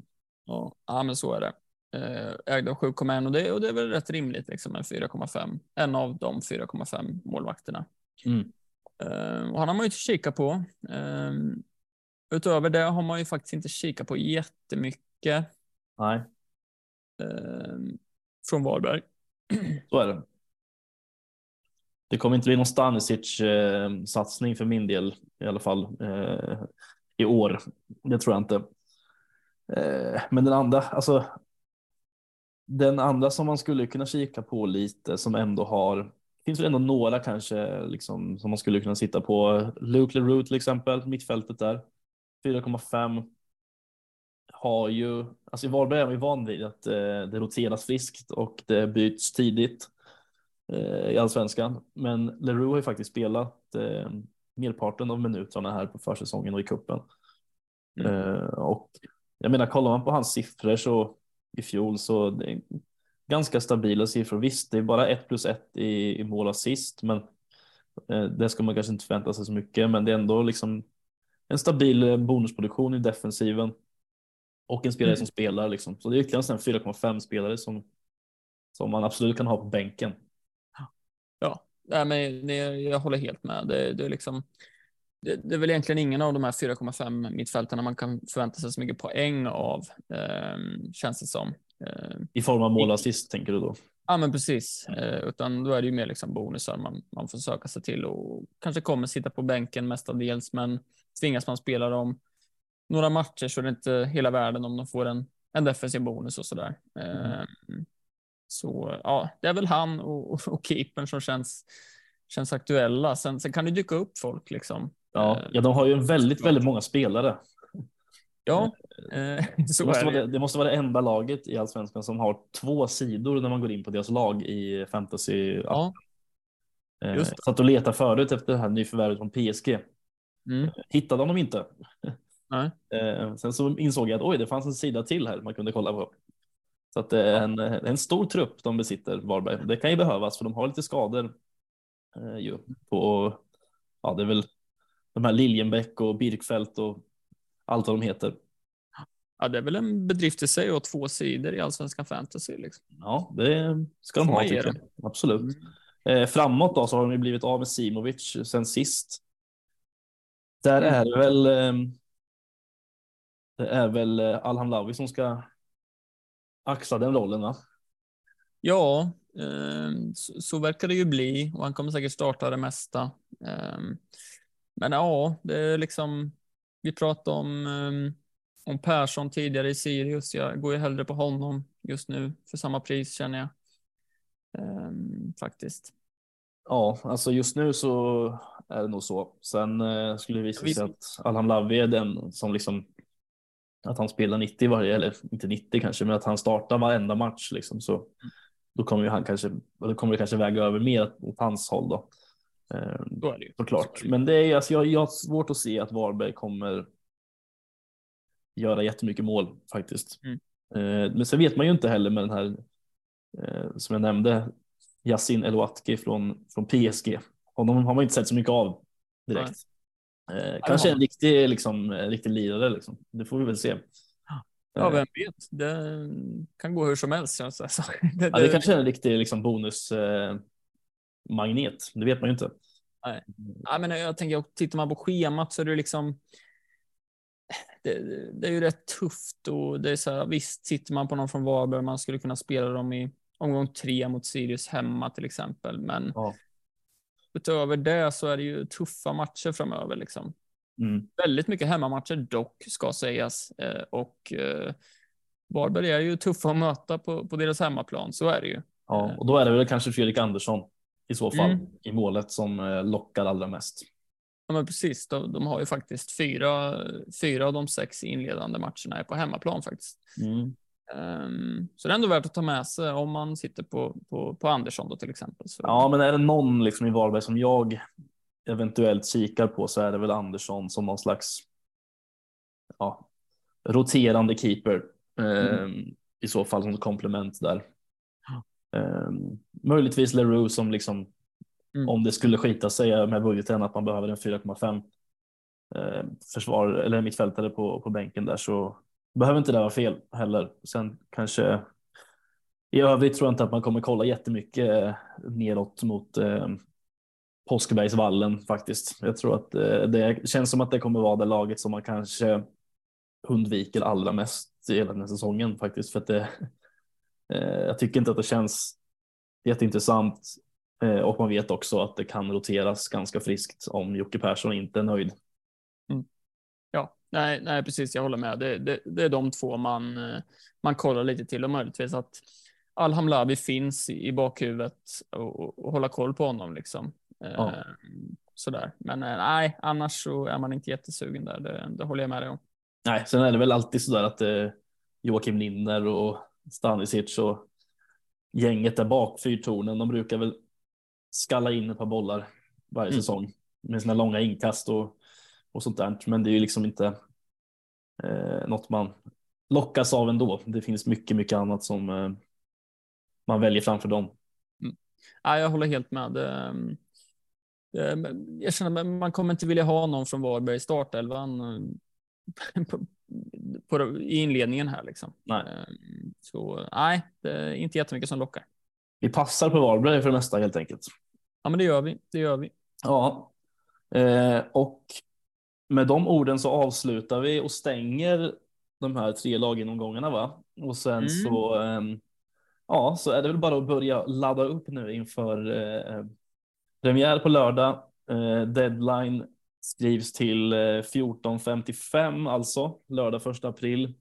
Ja, ja men så är det. Eh, ägda 7,1 och det, och det är väl rätt rimligt liksom med 4,5. En av de 4,5 målvakterna. Mm. Uh, och han har man ju inte kikat på. Utöver det har man ju faktiskt inte kikat på jättemycket. Nej. Eh, från Varberg. Så är det. Det kommer inte bli någon Stanisic eh, satsning för min del i alla fall eh, i år. Det tror jag inte. Eh, men den andra, alltså. Den andra som man skulle kunna kika på lite som ändå har finns det ändå några kanske liksom som man skulle kunna sitta på. Luke Leroux till exempel, mittfältet där. 4,5 har ju, alltså i Varberg är ju van vid att eh, det roteras friskt och det byts tidigt eh, i allsvenskan. Men Leroux har ju faktiskt spelat eh, merparten av minuterna här på försäsongen och i kuppen. Mm. Eh, och jag menar, kollar man på hans siffror så i fjol så det är ganska stabila siffror. Visst, det är bara 1 plus 1 i, i mål assist, men eh, det ska man kanske inte förvänta sig så mycket, men det är ändå liksom en stabil eh, bonusproduktion i defensiven och en spelare mm. som spelar liksom. Så det är ytterligare en 4,5 spelare som som man absolut kan ha på bänken. Ja, nej, men det, jag håller helt med. Det, det, är liksom, det, det är väl egentligen ingen av de här 4,5 mittfältarna man kan förvänta sig så mycket poäng av, eh, känns det som. Eh, I form av målassist tänker du då? Ja, men precis. Eh, utan då är det ju mer liksom bonusar man, man får söka sig till och kanske kommer sitta på bänken mestadels, men tvingas man spela dem några matcher så är det inte hela världen om de får en, en defensiv bonus och sådär. Mm. Eh, så ja, det är väl han och, och, och keepern som känns, känns aktuella. Sen, sen kan det dyka upp folk liksom. Ja, ja, de har ju en väldigt, väldigt många spelare. Ja, eh, så det, måste vara det, det måste vara det enda laget i allsvenskan som har två sidor när man går in på deras lag i fantasy. Ja, eh, satt och letade förut efter det här nyförvärvet från PSG. Mm. Hittade honom inte. Nej. Eh, sen så insåg jag att oj, det fanns en sida till här man kunde kolla på. Så att det är en, en stor trupp de besitter, Varberg. Det kan ju behövas för de har lite skador. Eh, ju, på, ja, det är väl de här Liljenbäck och Birkfält och allt vad de heter. Ja, det är väl en bedrift i sig och två sidor i allsvenska fantasy. Liksom. Ja, det ska de ha tycker jag. Absolut. Mm. Eh, framåt då så har de ju blivit av med Simovic sen sist. Där mm. är det väl. Eh, det är väl eh, Alhan Lawi som ska axla den rollen va? Ja, eh, så, så, verkar det ju bli och han kommer säkert starta det mesta. Eh, men ja, det är liksom. Vi pratade om ehm, om Persson tidigare i Sirius. Jag går ju hellre på honom just nu för samma pris känner jag. Ehm, faktiskt. Ja, alltså just nu så är det nog så. Sen eh, skulle det visa sig att Alham Lavi är den som liksom att han spelar 90 varje, eller inte 90 kanske, men att han startar varenda match liksom. Så då kommer ju han kanske, då kommer det kanske väga över mer åt hans håll då. Eh, då är det ju. Såklart. Men det är alltså, jag, jag har svårt att se att Varberg kommer göra jättemycket mål faktiskt. Mm. Eh, men sen vet man ju inte heller med den här eh, som jag nämnde, Yasin Elouatki från, från PSG. Honom har man inte sett så mycket av direkt. Eh, kanske en riktig, liksom, riktig lirare, liksom. det får vi väl se. Ja, vem vet? Det kan gå hur som helst känns det. ja, det kanske är en riktig liksom, bonusmagnet, det vet man ju inte. Nej. Ja, men jag tänker, tittar man på schemat så är det liksom det, det, är ju rätt tufft och det är så här, visst sitter man på någon från Varberg, man skulle kunna spela dem i omgång tre mot Sirius hemma till exempel, men ja. utöver det så är det ju tuffa matcher framöver liksom. Mm. Väldigt mycket hemmamatcher dock ska sägas eh, och eh, Varberg är ju tuffa att möta på, på deras hemmaplan, så är det ju. Ja, och då är det väl kanske Fredrik Andersson i så fall mm. i målet som eh, lockar allra mest. Ja, men precis. De, de, har ju faktiskt fyra, fyra av de sex inledande matcherna är på hemmaplan faktiskt. Mm. Um, så det är ändå värt att ta med sig om man sitter på, på, på Andersson då till exempel. Så. Ja, men är det någon liksom i Varberg som jag eventuellt kikar på så är det väl Andersson som någon slags ja, roterande keeper. Mm. Um, I så fall som komplement där. Um, möjligtvis Leroux som liksom Mm. Om det skulle skita sig med budgeten att man behöver en 4,5 eh, försvar eller mittfältare på, på bänken där så behöver inte det vara fel heller. Sen kanske i övrigt tror jag inte att man kommer kolla jättemycket eh, neråt mot eh, Påskbergsvallen faktiskt. Jag tror att eh, det känns som att det kommer vara det laget som man kanske undviker allra mest i hela den här säsongen faktiskt. För att det, jag tycker inte att det känns jätteintressant Eh, och man vet också att det kan roteras ganska friskt om Jocke Persson inte är nöjd. Mm. Ja, nej, nej, precis. Jag håller med. Det, det, det, är de två man, eh, man kollar lite till och möjligtvis att Al-Hamlavi finns i bakhuvudet och, och hålla koll på honom liksom. Eh, ja. Sådär. Men nej, annars så är man inte jättesugen där. Det, det håller jag med dig om. Nej, sen är det väl alltid så där att eh, Joakim Linner och Stanisic och gänget där bak fyrtornen, de brukar väl skalla in ett par bollar varje mm. säsong med sina långa inkast och, och sånt där. Men det är ju liksom inte eh, något man lockas av ändå. Det finns mycket, mycket annat som eh, man väljer framför dem. Mm. Ja, jag håller helt med. Det, det, jag känner att man kommer inte vilja ha någon från Varberg i startelvan eh, på, i inledningen här liksom. Nej. Eh, så nej, det är inte jättemycket som lockar. Vi passar på Varberg för det mesta helt enkelt. Ja, men det gör vi. Det gör vi. Ja, eh, och med de orden så avslutar vi och stänger de här tre laggenomgångarna va? Och sen Mm. så, eh, ja, så är det väl bara att börja ladda upp nu inför eh, premiär på lördag. Eh, deadline skrivs till eh, 14.55 alltså lördag 1 april.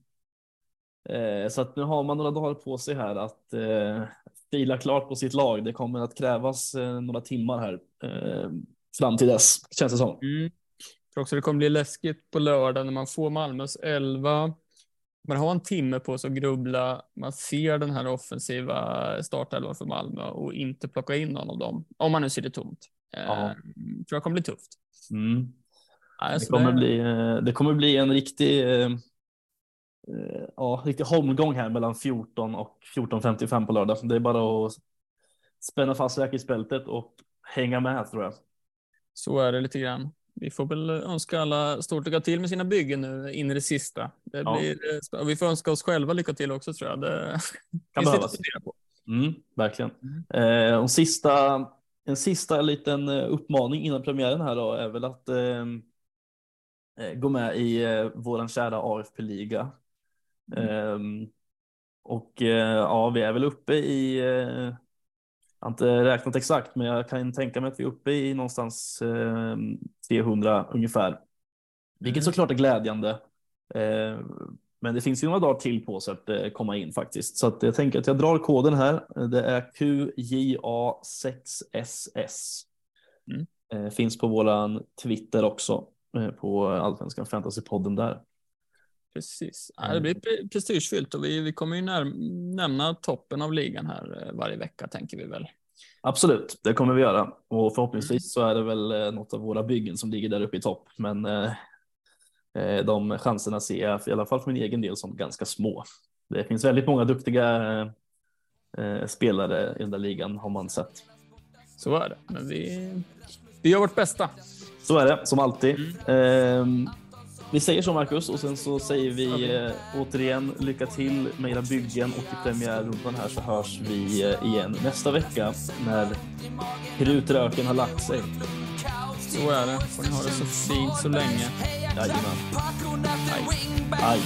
Eh, så att nu har man några dagar på sig här att eh, fila klart på sitt lag. Det kommer att krävas eh, några timmar här eh, fram till dess känns det som. Mm. Jag tror också det kommer bli läskigt på lördag när man får Malmös 11. Man har en timme på sig att grubbla. Man ser den här offensiva startelvan för Malmö och inte plocka in någon av dem. Om man nu ser det tomt. Eh, Ja. tror jag kommer bli tufft. Mm. Nej, Det kommer bli, eh, det kommer bli en riktig, eh, eh, ja, riktig holmgång här mellan 14 och 14.55 på lördag. Det är bara att spänna fast räkesbältet och hänga med tror jag. Så är det lite grann. Vi får väl önska alla stort lycka till med sina byggen nu in i det sista. Det Ja. blir, eh, och vi får önska oss själva lycka till också tror jag. Det Kan behövas. på. Mm, verkligen. Eh, och sista, en sista liten eh, uppmaning innan premiären här då är väl att eh, eh, gå med i eh, våran kära AFP-liga. Eh, och eh, ja, vi är väl uppe i, eh, jag har inte räknat exakt, men jag kan tänka mig att vi är uppe i någonstans eh, 300 ungefär. Vilket Mm. såklart är glädjande. Men det finns ju några dagar till på sig att eh, komma in faktiskt. Så att jag tänker att jag drar koden här. Det är QJA6SS. Mm. Eh, finns på våran Twitter också. Eh, på Allsvenskan Fantasypodden där. Precis. Ja, Mm. det blir pre- prestigefyllt och vi, vi kommer ju när, nämna toppen av ligan här varje vecka tänker vi väl. Absolut, det kommer vi göra. Och förhoppningsvis Mm. så är det väl något av våra byggen som ligger där uppe i topp. Men de chanserna ser jag, i alla fall för min egen del, som ganska små. Det finns väldigt många duktiga eh, eh, spelare i den där ligan har man sett. Så är det. Men vi, vi gör vårt bästa. Så är det, som alltid. Mm. Ehm, vi säger så Marcus och sen så säger vi okay. Eh, återigen lycka till med era byggen och i premiärrundan här så hörs vi eh, igen nästa vecka när krutröken har lagt sig. Så är det. Får ni ha det så fint så länge. Jajamän. Aj. Aj.